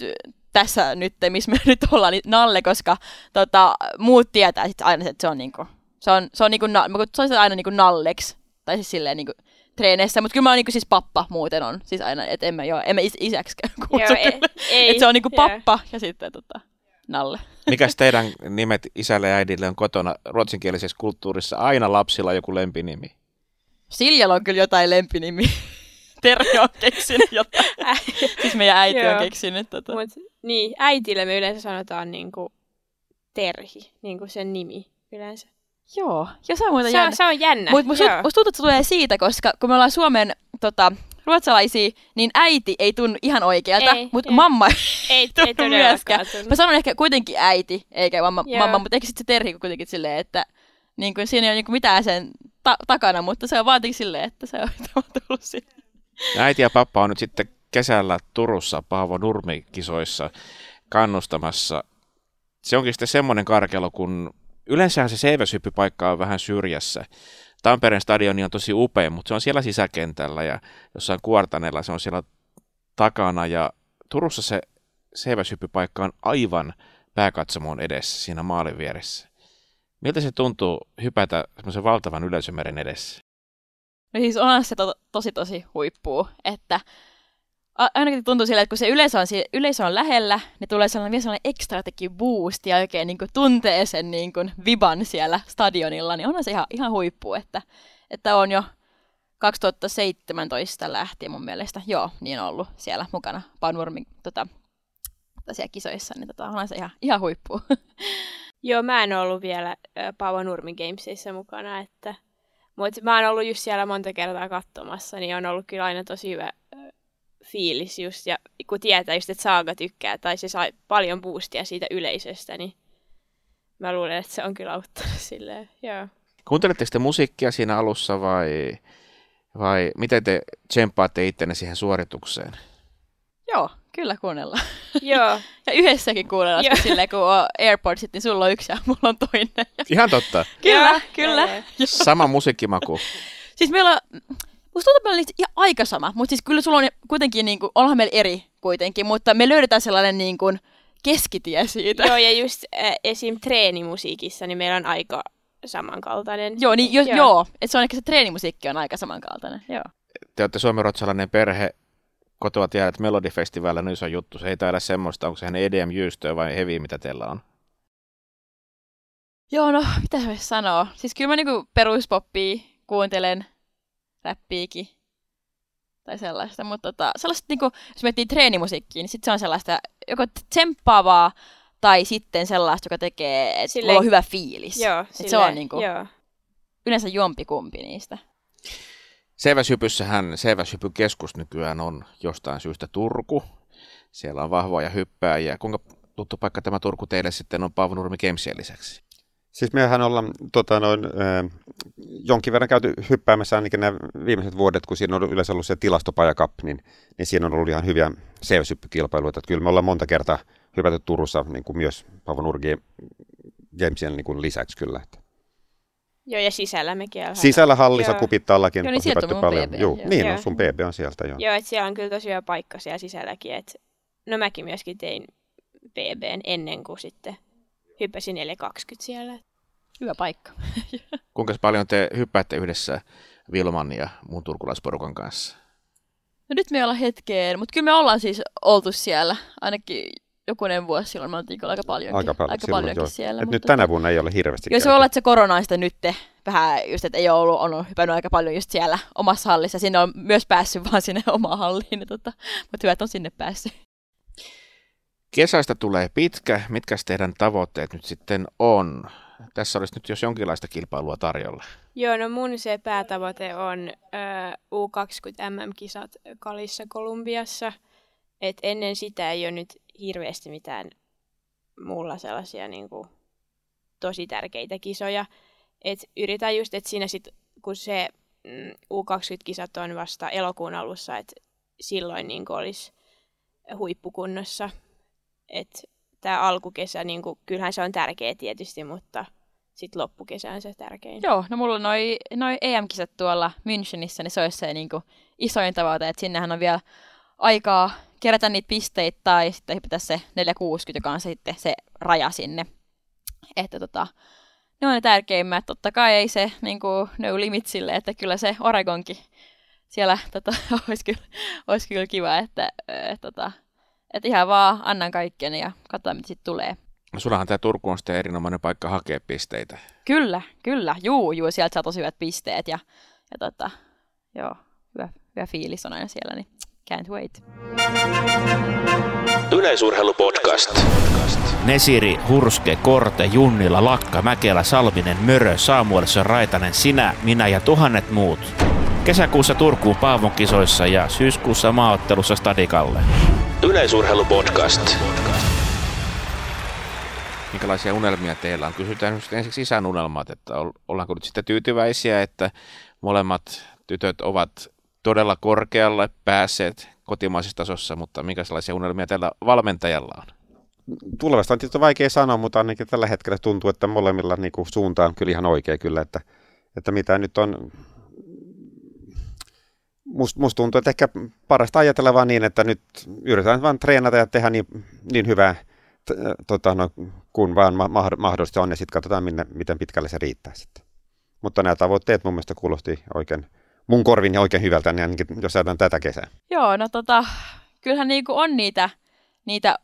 tässä nyt, missä me (laughs) nyt ollaan, niin Nalle, koska tota, muut tietää sit aina, että se on niinku, se on, se on niinku, mä kutsun aina niinku Nalleksi, tai siis silleen niinku treeneissä, mutta kyllä mä oon niinku siis pappa muuten on, siis aina, että en mä, joo, en mä is- isäksikään (laughs) kutsu joo, ei, ei, että se on niinku pappa yeah. ja sitten tota, Nalle. (laughs) Mikäs teidän nimet isälle ja äidille on kotona ruotsinkielisessä kulttuurissa aina lapsilla joku lempinimi? Siljalla on kyllä jotain lempinimi. Terhi on keksinyt jotain. (laughs) siis meidän äiti on keksinyt tota. Mut, niin, äitille me yleensä sanotaan niinku Terhi, niinku sen nimi yleensä. Joo, ja se on muuta se, jännä. Se on jännä. Mutta musta, musta tuntuu, että se tulee siitä, koska kun me ollaan Suomen tota, ruotsalaisia, niin äiti ei tunnu ihan oikealta, mutta mamma ei, ei tunnu myöskään. Mä sanon ehkä kuitenkin äiti, eikä mamma, mamma mutta ehkä sitten se Terhi kuitenkin silleen, että niin kuin, siinä ei ole niin kuin mitään sen ta- takana, mutta se on vaan silleen, että se on (laughs) tullut sinne. Äiti ja pappa on nyt sitten kesällä Turussa Paavo Nurmi-kisoissa kannustamassa. Se onkin sitten semmoinen karkelo, kun yleensähän se seiväshyppypaikka on vähän syrjässä. Tampereen stadioni on tosi upea, mutta se on siellä sisäkentällä ja jossain kuortaneella se on siellä takana. Ja Turussa se seiväshyppypaikka on aivan pääkatsomon edessä siinä maalin vieressä. Miltä se tuntuu hypätä semmoisen valtavan yleisömeren edessä? No siis onhan se to- tosi tosi huippuu, että ainakin tuntuu sillä, että kun se yleisö on, yleisö on lähellä, niin tulee sellainen, vielä sellainen ekstra teki boost ja oikein niin kuin tuntee sen niin kuin viban siellä stadionilla, niin onhan se ihan, ihan huippu, että, että on jo 2017 lähtien mun mielestä, joo, niin on ollut siellä mukana Paunurmin tota, siellä kisoissa, niin tota, onhan se ihan, ihan huippu. (laughs) Joo, mä en ollut vielä Paavo Nurmi Gamesissa mukana, että mutta mä oon ollut just siellä monta kertaa katsomassa, niin on ollut kyllä aina tosi hyvä fiilis just, ja kun tietää just, että Saaga tykkää, tai se sai paljon boostia siitä yleisöstä, niin mä luulen, että se on kyllä auttanut (laughs) silleen, joo. Kuunteletteko te musiikkia siinä alussa vai, vai miten te tsemppaatte ittenne siihen suoritukseen? Joo, kyllä kuunnellaan. Joo. (laughs) ja yhdessäkin kuunnellaan, Joo. silleen kun on AirPods, niin sulla on yksi ja mulla on toinen. (laughs) Ihan totta. kyllä, Joo. kyllä. (laughs) Sama musiikkimaku. siis meillä on, musta tuntuu, että meillä on aika sama, mutta siis kyllä sulla on kuitenkin, niin kuin, onhan meillä eri kuitenkin, mutta me löydetään sellainen niin kuin, keskitie siitä. Joo, ja just äh, esim. treenimusiikissa, niin meillä on aika samankaltainen. Joo, niin jo, joo. joo että se on ehkä se treenimusiikki on aika samankaltainen, joo. Te olette suomenruotsalainen perhe, kotoa tiedät, että Melodifestivaalilla on iso juttu. Se ei taida semmoista, onko se hänen EDM jyystöä vai heavy, mitä teillä on? Joo, no mitä voisi sanoa? Siis kyllä mä niinku peruspoppia kuuntelen, räppiikin tai sellaista, mutta tota, sellaista niinku, jos miettii treenimusiikkiin, niin sit se on sellaista joko tsemppaavaa tai sitten sellaista, joka tekee, että mulla on hyvä fiilis. Joo, silleen, se on niinku, joo. yleensä jompikumpi niistä. Seiväshypyssähän Seiväshypykeskus nykyään on jostain syystä Turku. Siellä on vahvoja hyppääjiä. Kuinka tuttu paikka tämä Turku teille sitten on Paavo Nurmi Gamesien lisäksi? Siis mehän ollaan tota, noin, jonkin verran käyty hyppäämässä ainakin nämä viimeiset vuodet, kun siinä on yleensä ollut se tilastopaja Cup, niin, niin siinä on ollut ihan hyviä seiväshyppykilpailuita. Kyllä me ollaan monta kertaa hypätty Turussa niin kuin myös Paavo Nurmi Gamesien niin kuin lisäksi kyllä. Että. Joo, ja sisällä mekin ollaan. Sisällä hallissa kupittallakin joo, niin on hypätty paljon. Joo, joo. Niin, joo. On, sun BB on sieltä. Joo, joo että siellä on kyllä tosi hyvä paikka siellä sisälläkin. Et, no mäkin myöskin tein BBn ennen kuin sitten hyppäsin 4.20 siellä. Hyvä paikka. (laughs) Kuinka paljon te hyppäätte yhdessä Vilman ja muun turkulaisporukan kanssa? No nyt me ollaan hetkeen, mutta kyllä me ollaan siis oltu siellä, ainakin jokunen vuosi silloin, me oltiin aika paljon. Aika, paljon aika silloin, paljonkin joo. siellä. Et nyt tänä tota- vuonna ei ole hirveästi Jos voi olla, että se korona on sitä nyt vähän just, että ei ole ollut, on hypännyt aika paljon just siellä omassa hallissa. Sinne on myös päässyt vaan sinne (laughs) omaan halliin, niin tota, mutta hyvä, että on sinne päässyt. Kesästä tulee pitkä. Mitkä teidän tavoitteet nyt sitten on? Tässä olisi nyt jos jonkinlaista kilpailua tarjolla. Joo, no mun se päätavoite on uh, U20 MM-kisat Kalissa Kolumbiassa. Et ennen sitä ei ole nyt hirveästi mitään mulla sellaisia niin kuin, tosi tärkeitä kisoja. Et yritän just, että siinä sit, kun se mm, U20-kisat on vasta elokuun alussa, että silloin niin olisi huippukunnossa. Tämä alkukesä, niin kuin, kyllähän se on tärkeä tietysti, mutta sitten loppukesä on se tärkein. Joo, no mulla noi, noi EM-kisat tuolla Münchenissä, niin se olisi se niin kuin, isoin tavoite, että sinnehän on vielä aikaa kerätä niitä pisteitä tai sitten hypätä se 460, joka on sitten se raja sinne. Että tota, ne on ne tärkeimmät. Totta kai ei se niin kuin, no limit sille, että kyllä se Oregonkin siellä tota, (laughs) olisi, kyllä, olisi kyllä kiva, että, et, tota, että ihan vaan annan kaikkien ja katsotaan, mitä sitten tulee. Sullahan tämä Turku on sitten erinomainen paikka hakea pisteitä. Kyllä, kyllä. Juu, juu, sieltä saa tosi hyvät pisteet ja, ja tota, joo, hyvä, hyvä fiilis on aina siellä, niin can't wait. Yleisurheilupodcast. Nesiri, Hurske, Korte, Junnila, Lakka, Mäkelä, Salminen, Mörö, Samuelson, Raitanen, sinä, minä ja tuhannet muut. Kesäkuussa Turkuun Paavon kisoissa ja syyskuussa maaottelussa Stadikalle. Yleisurheilupodcast. Minkälaisia unelmia teillä on? Kysytään nyt ensiksi isän unelmat, että ollaanko nyt sitten tyytyväisiä, että molemmat tytöt ovat todella korkealle päässeet kotimaisessa tasossa, mutta minkälaisia unelmia tällä valmentajalla on? Tulevasta on tietysti vaikea sanoa, mutta ainakin tällä hetkellä tuntuu, että molemmilla niin kuin, suunta on kyllä ihan oikea kyllä, että, että mitä nyt on Musta must tuntuu, että ehkä parasta ajatella vaan niin, että nyt yritetään vaan treenata ja tehdä niin, niin hyvää tota, no, kun vaan ma- mahdollista on, ja sitten katsotaan, minne, miten pitkälle se riittää sitten. Mutta nämä tavoitteet mun mielestä kuulosti oikein mun korvin ja oikein hyvältä, niin ainakin jos ajatellaan tätä kesää. Joo, no tota, kyllähän niinku on niitä, niitä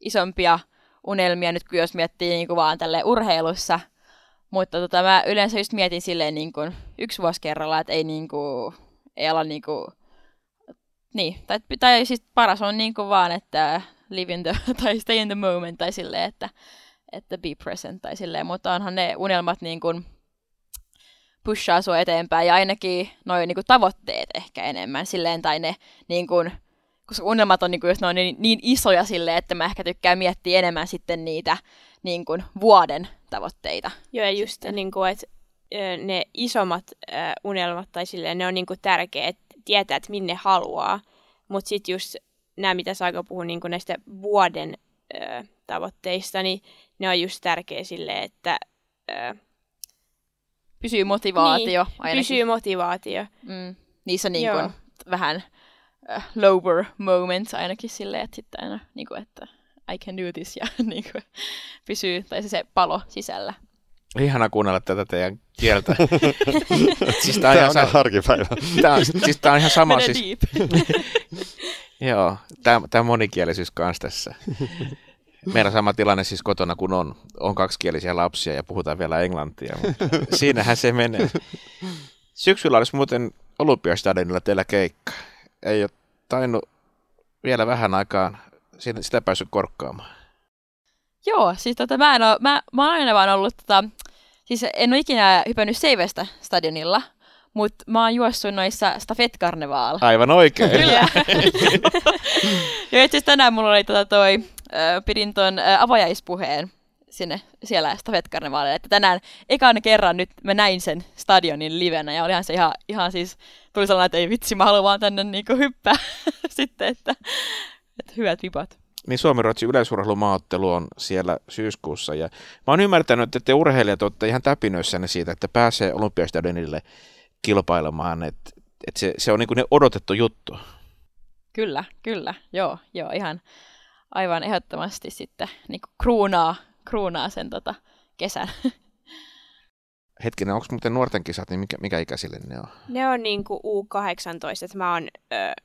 isompia unelmia nyt, kun jos miettii niinku vaan tälle urheilussa. Mutta tota, mä yleensä just mietin silleen niinku yksi vuosi kerralla, että ei, niinku, ei olla niinku, niin, tai, tai siis paras on niinku vaan, että live in the, (laughs) tai stay in the moment, tai silleen, että, että be present, tai silleen, mutta onhan ne unelmat niin kuin, pushaa sua eteenpäin ja ainakin noin niin tavoitteet ehkä enemmän silleen, tai ne niin kuin, koska unelmat on niin kuin, just noin niin, niin isoja silleen, että mä ehkä tykkään miettiä enemmän sitten niitä niin kuin, vuoden tavoitteita. Joo, ja just niin kuin, että ne isommat äh, unelmat tai silleen, ne on niin kuin tärkeä, että tietää, että minne haluaa, mutta sitten just nämä, mitä Saika puhui niin näistä vuoden äh, tavoitteista, niin ne on just tärkeä silleen, että äh, Pysyy motivaatio niin, ainakin. Pysyy motivaatio. Mm. Niissä on niin kuin vähän uh, lower moments ainakin silleen, että sitten aina niin kuin, että I can do this ja (laughs) niin kuin, pysyy, tai se, se palo sisällä. Ihana kuunnella tätä teidän kieltä. (laughs) siis tämä on, ihan sa- arkipäivä. Tämä on, siis tämä on ihan sama. siis... (laughs) Joo, tämä, tämä monikielisyys kanssa tässä. Meillä on sama tilanne siis kotona, kun on, on kaksikielisiä lapsia ja puhutaan vielä englantia. Mutta (laughs) siinähän se menee. Syksyllä olisi muuten Olympiastadionilla teillä keikka. Ei ole tainnut vielä vähän aikaan sitä päässyt korkkaamaan. Joo, siis tota, mä, en ole, mä, mä oon aina vaan ollut, tota, siis en ole ikinä hypännyt Seivestä stadionilla, mutta mä oon juossut noissa Stafet. Aivan oikein. Kyllä. (laughs) ja itse tänään mulla oli tota toi pidin tuon avajaispuheen sinne siellä Stafet että tänään ekan kerran nyt mä näin sen stadionin livenä ja olihan se ihan, ihan siis, tuli sellainen, että ei vitsi, mä haluan vaan tänne niinku hyppää (laughs) sitten, että, että hyvät vipat. Niin Suomi-Ruotsin yleisurheilumaaottelu on siellä syyskuussa ja mä oon ymmärtänyt, että te urheilijat olette ihan täpinöissänne siitä, että pääsee olympiastadionille kilpailemaan, että, että se, se on niin kuin ne odotettu juttu. Kyllä, kyllä, joo, joo, ihan aivan ehdottomasti sitten niin kuin kruunaa, kruunaa sen tota, kesän. (laughs) Hetkinen, onko muuten nuorten kisat, niin mikä, mikä ikäisille ne on? Ne on niin kuin U18, että mä oon, ö,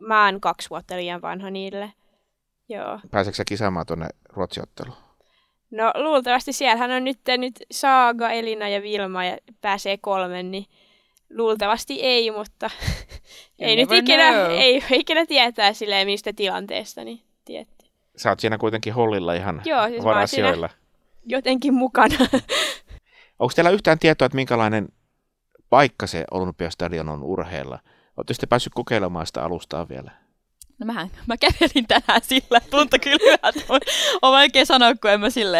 mä oon kaksi vuotta liian vanha niille. Joo. Pääseekö sä kisaamaan tuonne ruotsiotteluun? No luultavasti siellähän on nyt, nyt Saaga, Elina ja Vilma ja pääsee kolmen, niin luultavasti ei, mutta (laughs) ei nyt ikinä, ei, ikinä tietää silleen mistä tilanteesta, niin tietty. Sä oot siinä kuitenkin hollilla ihan Joo, siis asioilla. jotenkin mukana. (laughs) Onko teillä yhtään tietoa, että minkälainen paikka se Olympiastadion on urheilla? Oletteko sitten päässyt kokeilemaan sitä alustaa vielä? No mähän, mä kävelin tänään sillä, tuntui kyllä hyvältä. On vaikea sanoa, kun en mä sille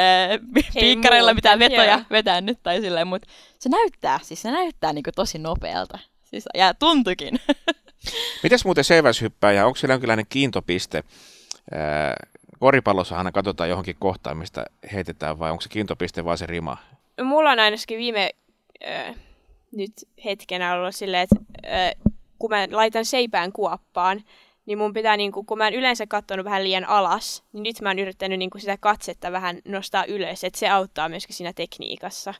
piikkareilla mitään vetoja joo. vetänyt tai silleen, mutta se näyttää, siis se näyttää niin kuin tosi nopealta. Siis, ja tuntukin. (laughs) Mitäs muuten seiväshyppääjä, onko siellä jonkinlainen kiintopiste? Koripallossahan katsotaan johonkin kohtaan, mistä heitetään, vai onko se kiintopiste vai se rima? Mulla on ainakin viime äh, nyt hetkenä ollut silleen, että äh, kun mä laitan seipään kuoppaan, niin mun pitää, niin kun mä oon yleensä katsonut vähän liian alas, niin nyt mä oon yrittänyt niin sitä katsetta vähän nostaa ylös, että se auttaa myöskin siinä tekniikassa.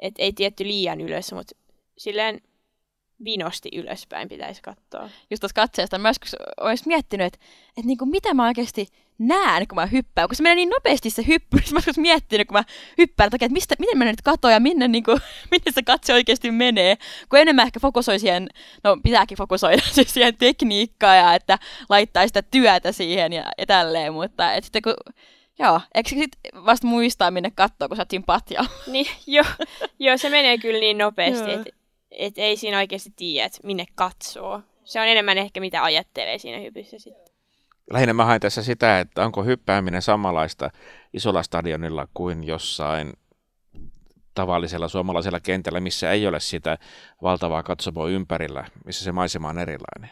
Että ei tietty liian ylös, mutta silleen vinosti ylöspäin pitäisi katsoa. Just tuossa katseesta mä joskus olisin miettinyt, että, että niin kuin mitä mä oikeasti näen, kun mä hyppään. Kun se menee niin nopeasti se hyppy, (laughs) niin mä olisin miettinyt, kun mä hyppään, että, että mistä, miten mä nyt katoa ja minne, niin kuin, (laughs) minne se katse oikeasti menee. Kun enemmän ehkä fokusoi siihen, no pitääkin fokusoida (laughs) siis siihen tekniikkaan ja että laittaa sitä työtä siihen ja, ja tälleen, mutta että sitten kun Joo, eikö sit vasta muistaa minne katsoa, kun sä oot patjalla? Niin, joo, joo, se menee kyllä niin nopeasti, että et ei siinä oikeasti tiedä, että minne katsoo. Se on enemmän ehkä mitä ajattelee siinä hypyssä sitten. Lähinnä mä haen tässä sitä, että onko hyppääminen samanlaista isolla stadionilla kuin jossain tavallisella suomalaisella kentällä, missä ei ole sitä valtavaa katsomoa ympärillä, missä se maisema on erilainen.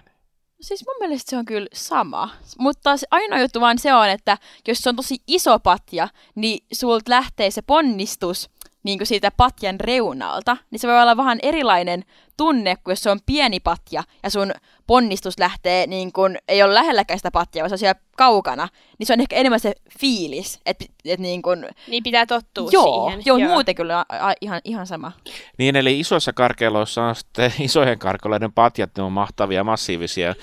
Siis mun mielestä se on kyllä sama. Mutta ainoa juttu vaan se on, että jos se on tosi iso patja, niin sulta lähtee se ponnistus niin kuin siitä patjan reunalta, niin se voi olla vähän erilainen tunne, kuin jos se on pieni patja ja sun ponnistus lähtee, niin kuin, ei ole lähelläkään sitä patjaa, vaan se on siellä kaukana, niin se on ehkä enemmän se fiilis, että et niin kuin... Niin pitää tottua joo, siihen. Joo, joo, muuten kyllä a, a, ihan, ihan sama. Niin, eli isoissa karkeiloissa on sitten (laughs) isojen karkeiloiden patjat, ne on mahtavia, massiivisia.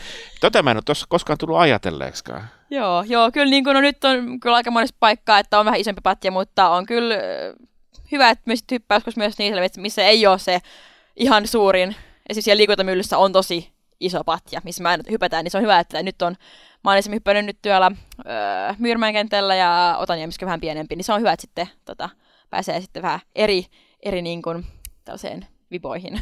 Tota mä en ole tuossa koskaan tullut ajatelleeksikaan. Joo, joo, kyllä niin kuin, no nyt on kyllä aika monessa paikkaa, että on vähän isompi patja, mutta on kyllä hyvä, että myös hyppäys myös niissä, missä ei ole se ihan suurin, esimerkiksi siellä liikuntamyllyssä on tosi iso patja, missä mä hypätään, niin se on hyvä, että nyt on, mä olen esimerkiksi hypännyt nyt työllä öö, Myyrmäen kentällä ja Otaniemissä vähän pienempi, niin se on hyvä, että sitten tota, pääsee sitten vähän eri, eri niin kuin, viboihin. (laughs)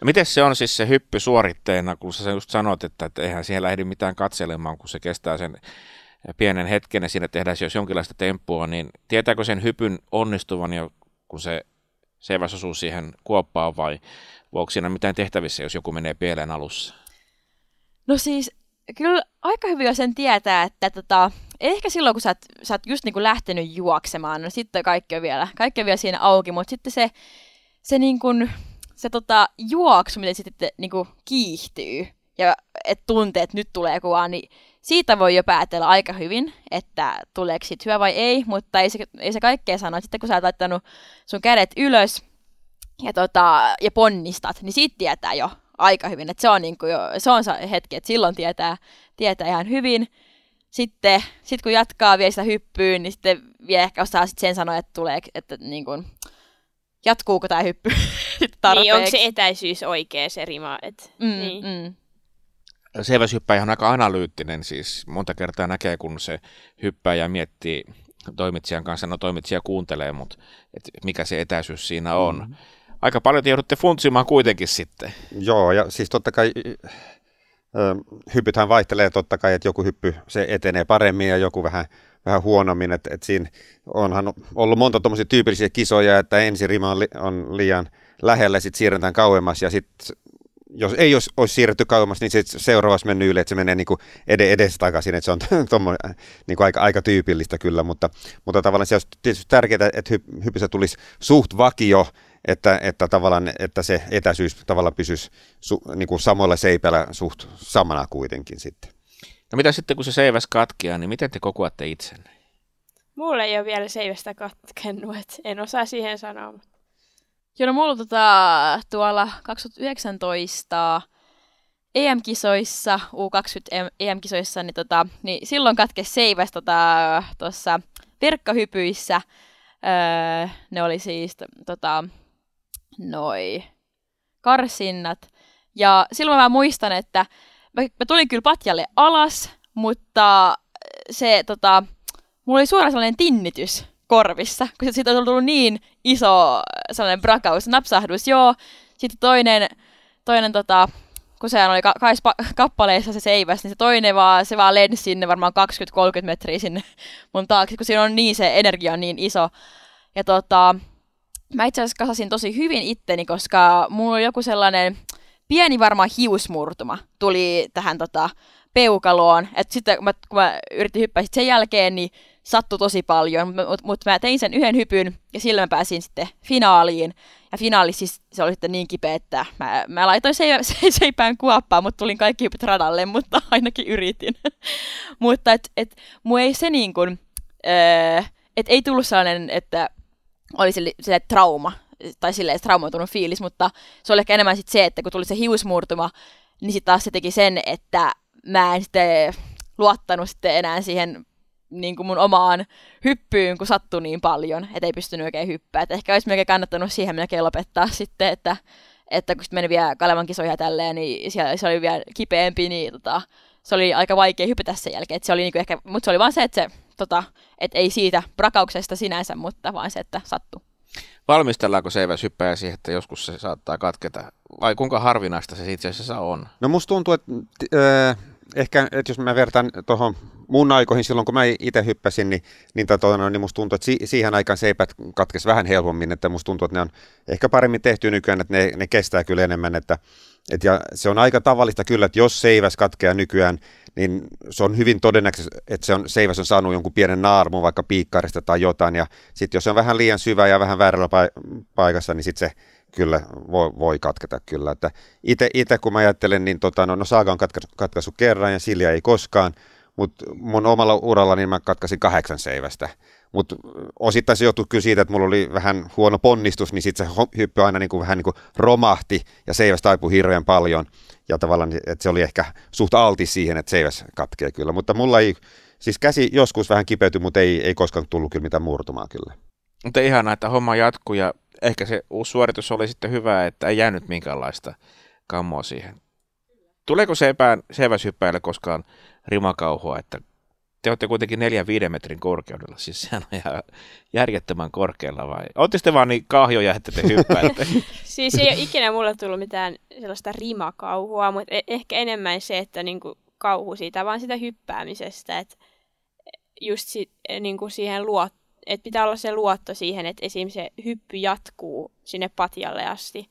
No miten se on siis se hyppy suoritteena, kun sä just sanot, että, että eihän siellä ehdi mitään katselemaan, kun se kestää sen pienen hetken ja siinä tehdään jos jonkinlaista temppua, niin tietääkö sen hypyn onnistuvan jo, kun se seiväs osuu siihen kuoppaan vai voiko siinä mitään tehtävissä, jos joku menee pieleen alussa? No siis kyllä aika hyvin sen tietää, että tota, ehkä silloin kun sä oot, sä oot just niinku lähtenyt juoksemaan, no sitten kaikki on vielä, kaikki on vielä siinä auki, mutta sitten se, se, niinku, se tota, juoksu, miten sitten niinku kiihtyy ja et tuntee, että nyt tulee kuvaa, niin siitä voi jo päätellä aika hyvin, että tuleeko siitä hyvä vai ei, mutta ei se, ei se kaikkea sano. Sitten kun sä oot laittanut sun kädet ylös ja, tota, ja ponnistat, niin siitä tietää jo aika hyvin. Että se on, niin kuin jo, se on se hetki, että silloin tietää, tietää ihan hyvin. Sitten sit kun jatkaa vielä sitä hyppyyn, niin sitten vielä ehkä osaa sit sen sanoa, että tulee, että niin kuin, jatkuuko tämä hyppy tarpeeksi. (laughs) Niin, onko se etäisyys oikea se rima? Et, mm, niin. mm. Seiväshyppäjä on aika analyyttinen, siis monta kertaa näkee, kun se hyppää ja miettii toimitsijan kanssa, no toimitsija kuuntelee, mutta et mikä se etäisyys siinä on. Mm-hmm. Aika paljon te joudutte funtsimaan kuitenkin sitten. Joo, ja siis totta kai hyppythän vaihtelee totta kai, että joku hyppy se etenee paremmin ja joku vähän, vähän huonommin. Että et siinä onhan ollut monta tuommoisia tyypillisiä kisoja, että ensi rima on, li, on liian lähellä, sitten siirretään kauemmas ja sitten jos ei olisi, olisi siirretty kauemmas, niin se seuraavassa mennyt yli, että se menee niin kuin ed- edes takaisin, että se on (laughs) niin kuin aika, aika tyypillistä kyllä, mutta, mutta tavallaan se olisi tietysti tärkeää, että hy- hypyssä tulisi suht vakio, että, että, tavallaan, että se etäisyys tavallaan pysyisi su, niin kuin samoilla seipäillä suht samana kuitenkin sitten. No mitä sitten, kun se seiväs katkeaa, niin miten te kokoatte itsenne? Mulle ei ole vielä seivästä katkennut, että en osaa siihen sanoa. Joo, no mulla tota, tuolla 2019 EM-kisoissa, U20 EM-kisoissa, niin, tota, niin silloin katkesi seiväs tuossa tota, verkkohypyissä. Öö, ne oli siis tota, noi karsinnat. Ja silloin mä muistan, että mä, mä tulin kyllä patjalle alas, mutta se tota, mulla oli suoraan sellainen tinnitys korvissa, kun siitä on tullut niin iso sellainen brakaus, napsahdus, joo. Sitten toinen, toinen tota, kun se oli ka- kappaleissa se seiväs, niin se toinen vaan, se vaan lensi sinne varmaan 20-30 metriä sinne mun taakse, kun siinä on niin se energia on niin iso. Ja tota, mä itse asiassa kasasin tosi hyvin itteni, koska mulla oli joku sellainen pieni varmaan hiusmurtuma tuli tähän tota, peukaloon. Et sitten kun mä, kun mä yritin hyppää sit sen jälkeen, niin sattui tosi paljon, mutta mut mä tein sen yhden hypyn ja sillä mä pääsin sitten finaaliin. Ja finaali siis se oli sitten niin kipeä, että mä, mä laitoin se, se, seipään kuoppaan, mutta tulin kaikki hypyt radalle, mutta (laughs) ainakin yritin. (laughs) mutta et, et, mu ei se niin kuin, öö, et ei tullut sellainen, että oli sille, sille trauma, tai silleen traumoitunut fiilis, mutta se oli ehkä enemmän sit se, että kun tuli se hiusmurtuma, niin sitten taas se teki sen, että mä en sitten luottanut sitten enää siihen niin kuin mun omaan hyppyyn, kun sattui niin paljon, että ei pystynyt oikein hyppää. Et ehkä olisi melkein kannattanut siihen melkein lopettaa sitten, että, että kun sitten meni vielä Kalevan kisoja tälleen, niin siellä se oli vielä kipeämpi, niin tota, se oli aika vaikea hypätä sen jälkeen. Et se oli niinku ehkä, mutta se oli vaan se, että se, tota, et ei siitä brakauksesta sinänsä, mutta vaan se, että sattuu. Valmistellaanko seiväs hyppäjä siihen, että joskus se saattaa katketa? Vai kuinka harvinaista se itse asiassa on? No musta tuntuu, että äh, ehkä, että jos mä vertaan tuohon mun aikoihin silloin, kun mä itse hyppäsin, niin, niin, tota, no, niin musta tuntuu, että si- siihen aikaan seipät katkes vähän helpommin, että musta tuntuu, että ne on ehkä paremmin tehty nykyään, että ne, ne kestää kyllä enemmän, että et ja se on aika tavallista kyllä, että jos seiväs katkeaa nykyään, niin se on hyvin todennäköistä, että se on, seiväs on saanut jonkun pienen naarmun vaikka piikkarista tai jotain, ja sitten jos se on vähän liian syvä ja vähän väärällä paikassa, niin sitten se kyllä voi, voi katketa kyllä. Että itse kun mä ajattelen, niin tota, no, no Saaga on katkaisu, katkaisu kerran ja Silja ei koskaan, mutta mun omalla uralla niin mä katkaisin kahdeksan seivästä. Mutta osittain se johtuu kyllä siitä, että mulla oli vähän huono ponnistus, niin sitten se hyppy aina niin kuin, vähän niin kuin romahti ja seiväs taipui hirveän paljon. Ja tavallaan, että se oli ehkä suht altis siihen, että seiväs katkee kyllä. Mutta mulla ei, siis käsi joskus vähän kipeytyi, mutta ei, ei koskaan tullut kyllä mitään murtumaa kyllä. Mutta ihanaa, että homma jatkuu ja ehkä se uusi suoritus oli sitten hyvä, että ei jäänyt minkäänlaista kammoa siihen. Tuleeko se epään seiväshyppäjälle koskaan rimakauhua, että te olette kuitenkin 4-5 metrin korkeudella, siis sehän on ihan järjettömän korkealla vai? Olette te vaan niin kahjoja, että te hyppäätte? (laughs) siis ei ole ikinä mulle tullut mitään sellaista rimakauhua, mutta e- ehkä enemmän se, että niinku kauhu siitä, vaan sitä hyppäämisestä, että just si- niinku siihen luot, että pitää olla se luotto siihen, että esim. se hyppy jatkuu sinne patjalle asti.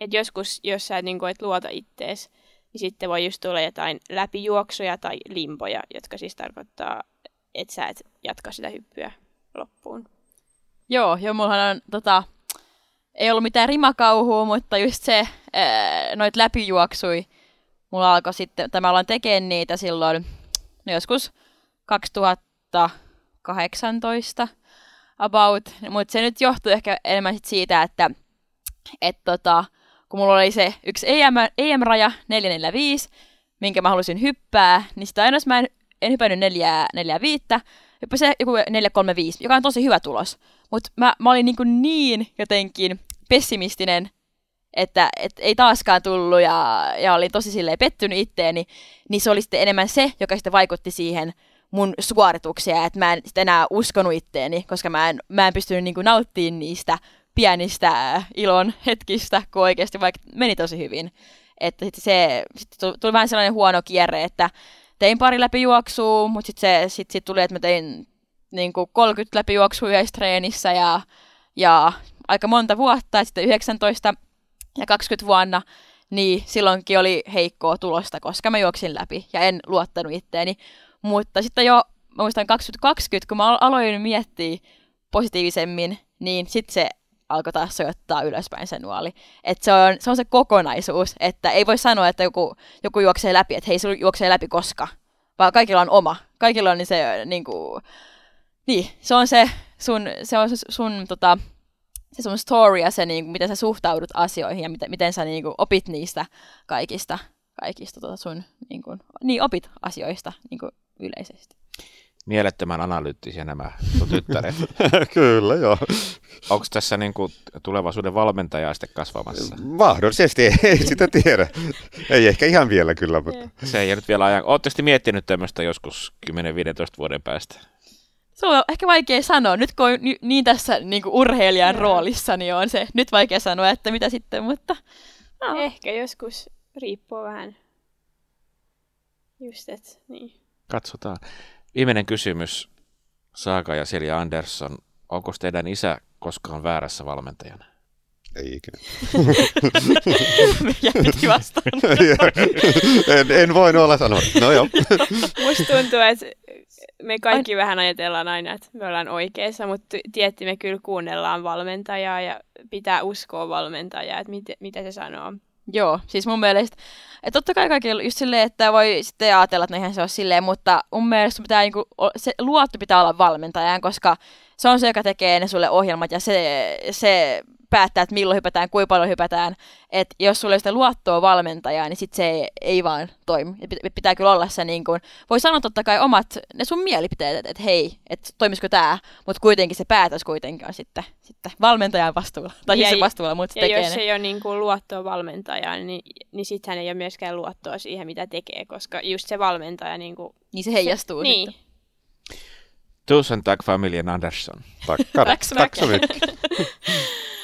että joskus, jos sä niinku et luota ittees, niin sitten voi just tulla jotain läpijuoksuja tai limpoja, jotka siis tarkoittaa, että sä et jatka sitä hyppyä loppuun. Joo, joo, mullahan on tota, ei ollut mitään rimakauhua, mutta just se, ää, noit läpijuoksui, mulla alkoi sitten, tai mä aloin tekemään niitä silloin, no joskus 2018 about, mutta se nyt johtuu ehkä enemmän sit siitä, että et tota, kun mulla oli se yksi EM, EM-raja 445, minkä mä halusin hyppää, niin sitä aina mä en, en hypännyt 445, hyppäsin joku 435, joka on tosi hyvä tulos. Mutta mä, mä olin niin, niin jotenkin pessimistinen, että et ei taaskaan tullut ja, ja olin tosi silleen pettynyt itteeni, niin se oli sitten enemmän se, joka sitten vaikutti siihen mun suorituksia, että mä en sitten enää uskonut itteeni, koska mä en, mä en pystynyt niin nauttimaan niistä pienistä ilon hetkistä, kun oikeasti vaikka meni tosi hyvin. Että sit se sit tuli vähän sellainen huono kierre, että tein pari läpijuoksua, mutta sitten sit, sit tuli, että mä tein niin kuin 30 läpijuoksua treenissä ja, ja aika monta vuotta, sitten 19 ja 20 vuonna, niin silloinkin oli heikkoa tulosta, koska mä juoksin läpi ja en luottanut itteeni. Mutta sitten jo, mä muistan 2020, kun mä aloin miettiä positiivisemmin, niin sitten se alkoi taas soittaa ylöspäin se nuoli. Et se, on, se on se kokonaisuus, että ei voi sanoa, että joku, joku juoksee läpi, että hei, se juoksee läpi koska, vaan kaikilla on oma. Kaikilla on niin se niin kuin, niin, se on se sun, se on sun tota, se sun story ja se, niin kuin, miten sä suhtaudut asioihin ja miten, miten sä niin kuin, opit niistä kaikista, kaikista tota sun, niin, kuin, niin opit asioista niin kuin, yleisesti. Mielettömän analyyttisiä nämä sun tyttäret. (laughs) Kyllä, joo. Onko tässä niin kuin tulevaisuuden valmentaja sitten kasvamassa? Mahdollisesti, ei sitä tiedä. ei ehkä ihan vielä kyllä, mutta... Se ei nyt vielä ajan. Oletteko miettinyt tämmöistä joskus 10-15 vuoden päästä? Se on ehkä vaikea sanoa. Nyt kun on niin tässä niin kuin urheilijan roolissa, niin on se nyt vaikea sanoa, että mitä sitten, mutta... No. Ehkä joskus riippuu vähän. Just et, niin. Katsotaan. Viimeinen kysymys. Saaka ja Silja Andersson. Onko teidän isä koskaan väärässä valmentajana? Ei ikinä. (laughs) piti vastaan. (laughs) en, en voi olla sanoa. No joo. (laughs) Musta tuntuu, että me kaikki Ai... vähän ajatellaan aina, että me ollaan oikeassa, mutta tietty me kyllä kuunnellaan valmentajaa ja pitää uskoa valmentajaa, että mit, mitä se sanoo. Joo, siis mun mielestä, että totta kai kaikki just silleen, että voi sitten ajatella, että no ihan se on silleen, mutta mun mielestä pitää, niinku, se luotto pitää olla valmentajan, koska se on se, joka tekee ne sulle ohjelmat ja se, se päättää, että milloin hypätään, kuinka paljon hypätään. Et jos sulla ei sitä luottoa valmentajaa, niin sit se ei, ei vaan toimi. Et pitää kyllä olla se, niin kun, voi sanoa totta kai omat, ne sun mielipiteet, että et hei, että toimisiko tämä, mutta kuitenkin se päätös kuitenkin on sitten, sitten valmentajan vastuulla. Tai siis ja, siis vastuulla, mutta ja tekee jos ne. ei ole niin kuin luottoa valmentajaan, niin, niin sitten hän ei ole myöskään luottoa siihen, mitä tekee, koska just se valmentaja... Niin, kuin, niin se heijastuu se, sitten. Niin. Tusen tack familjen Andersson. Tack, tack, tack så mycket. (laughs)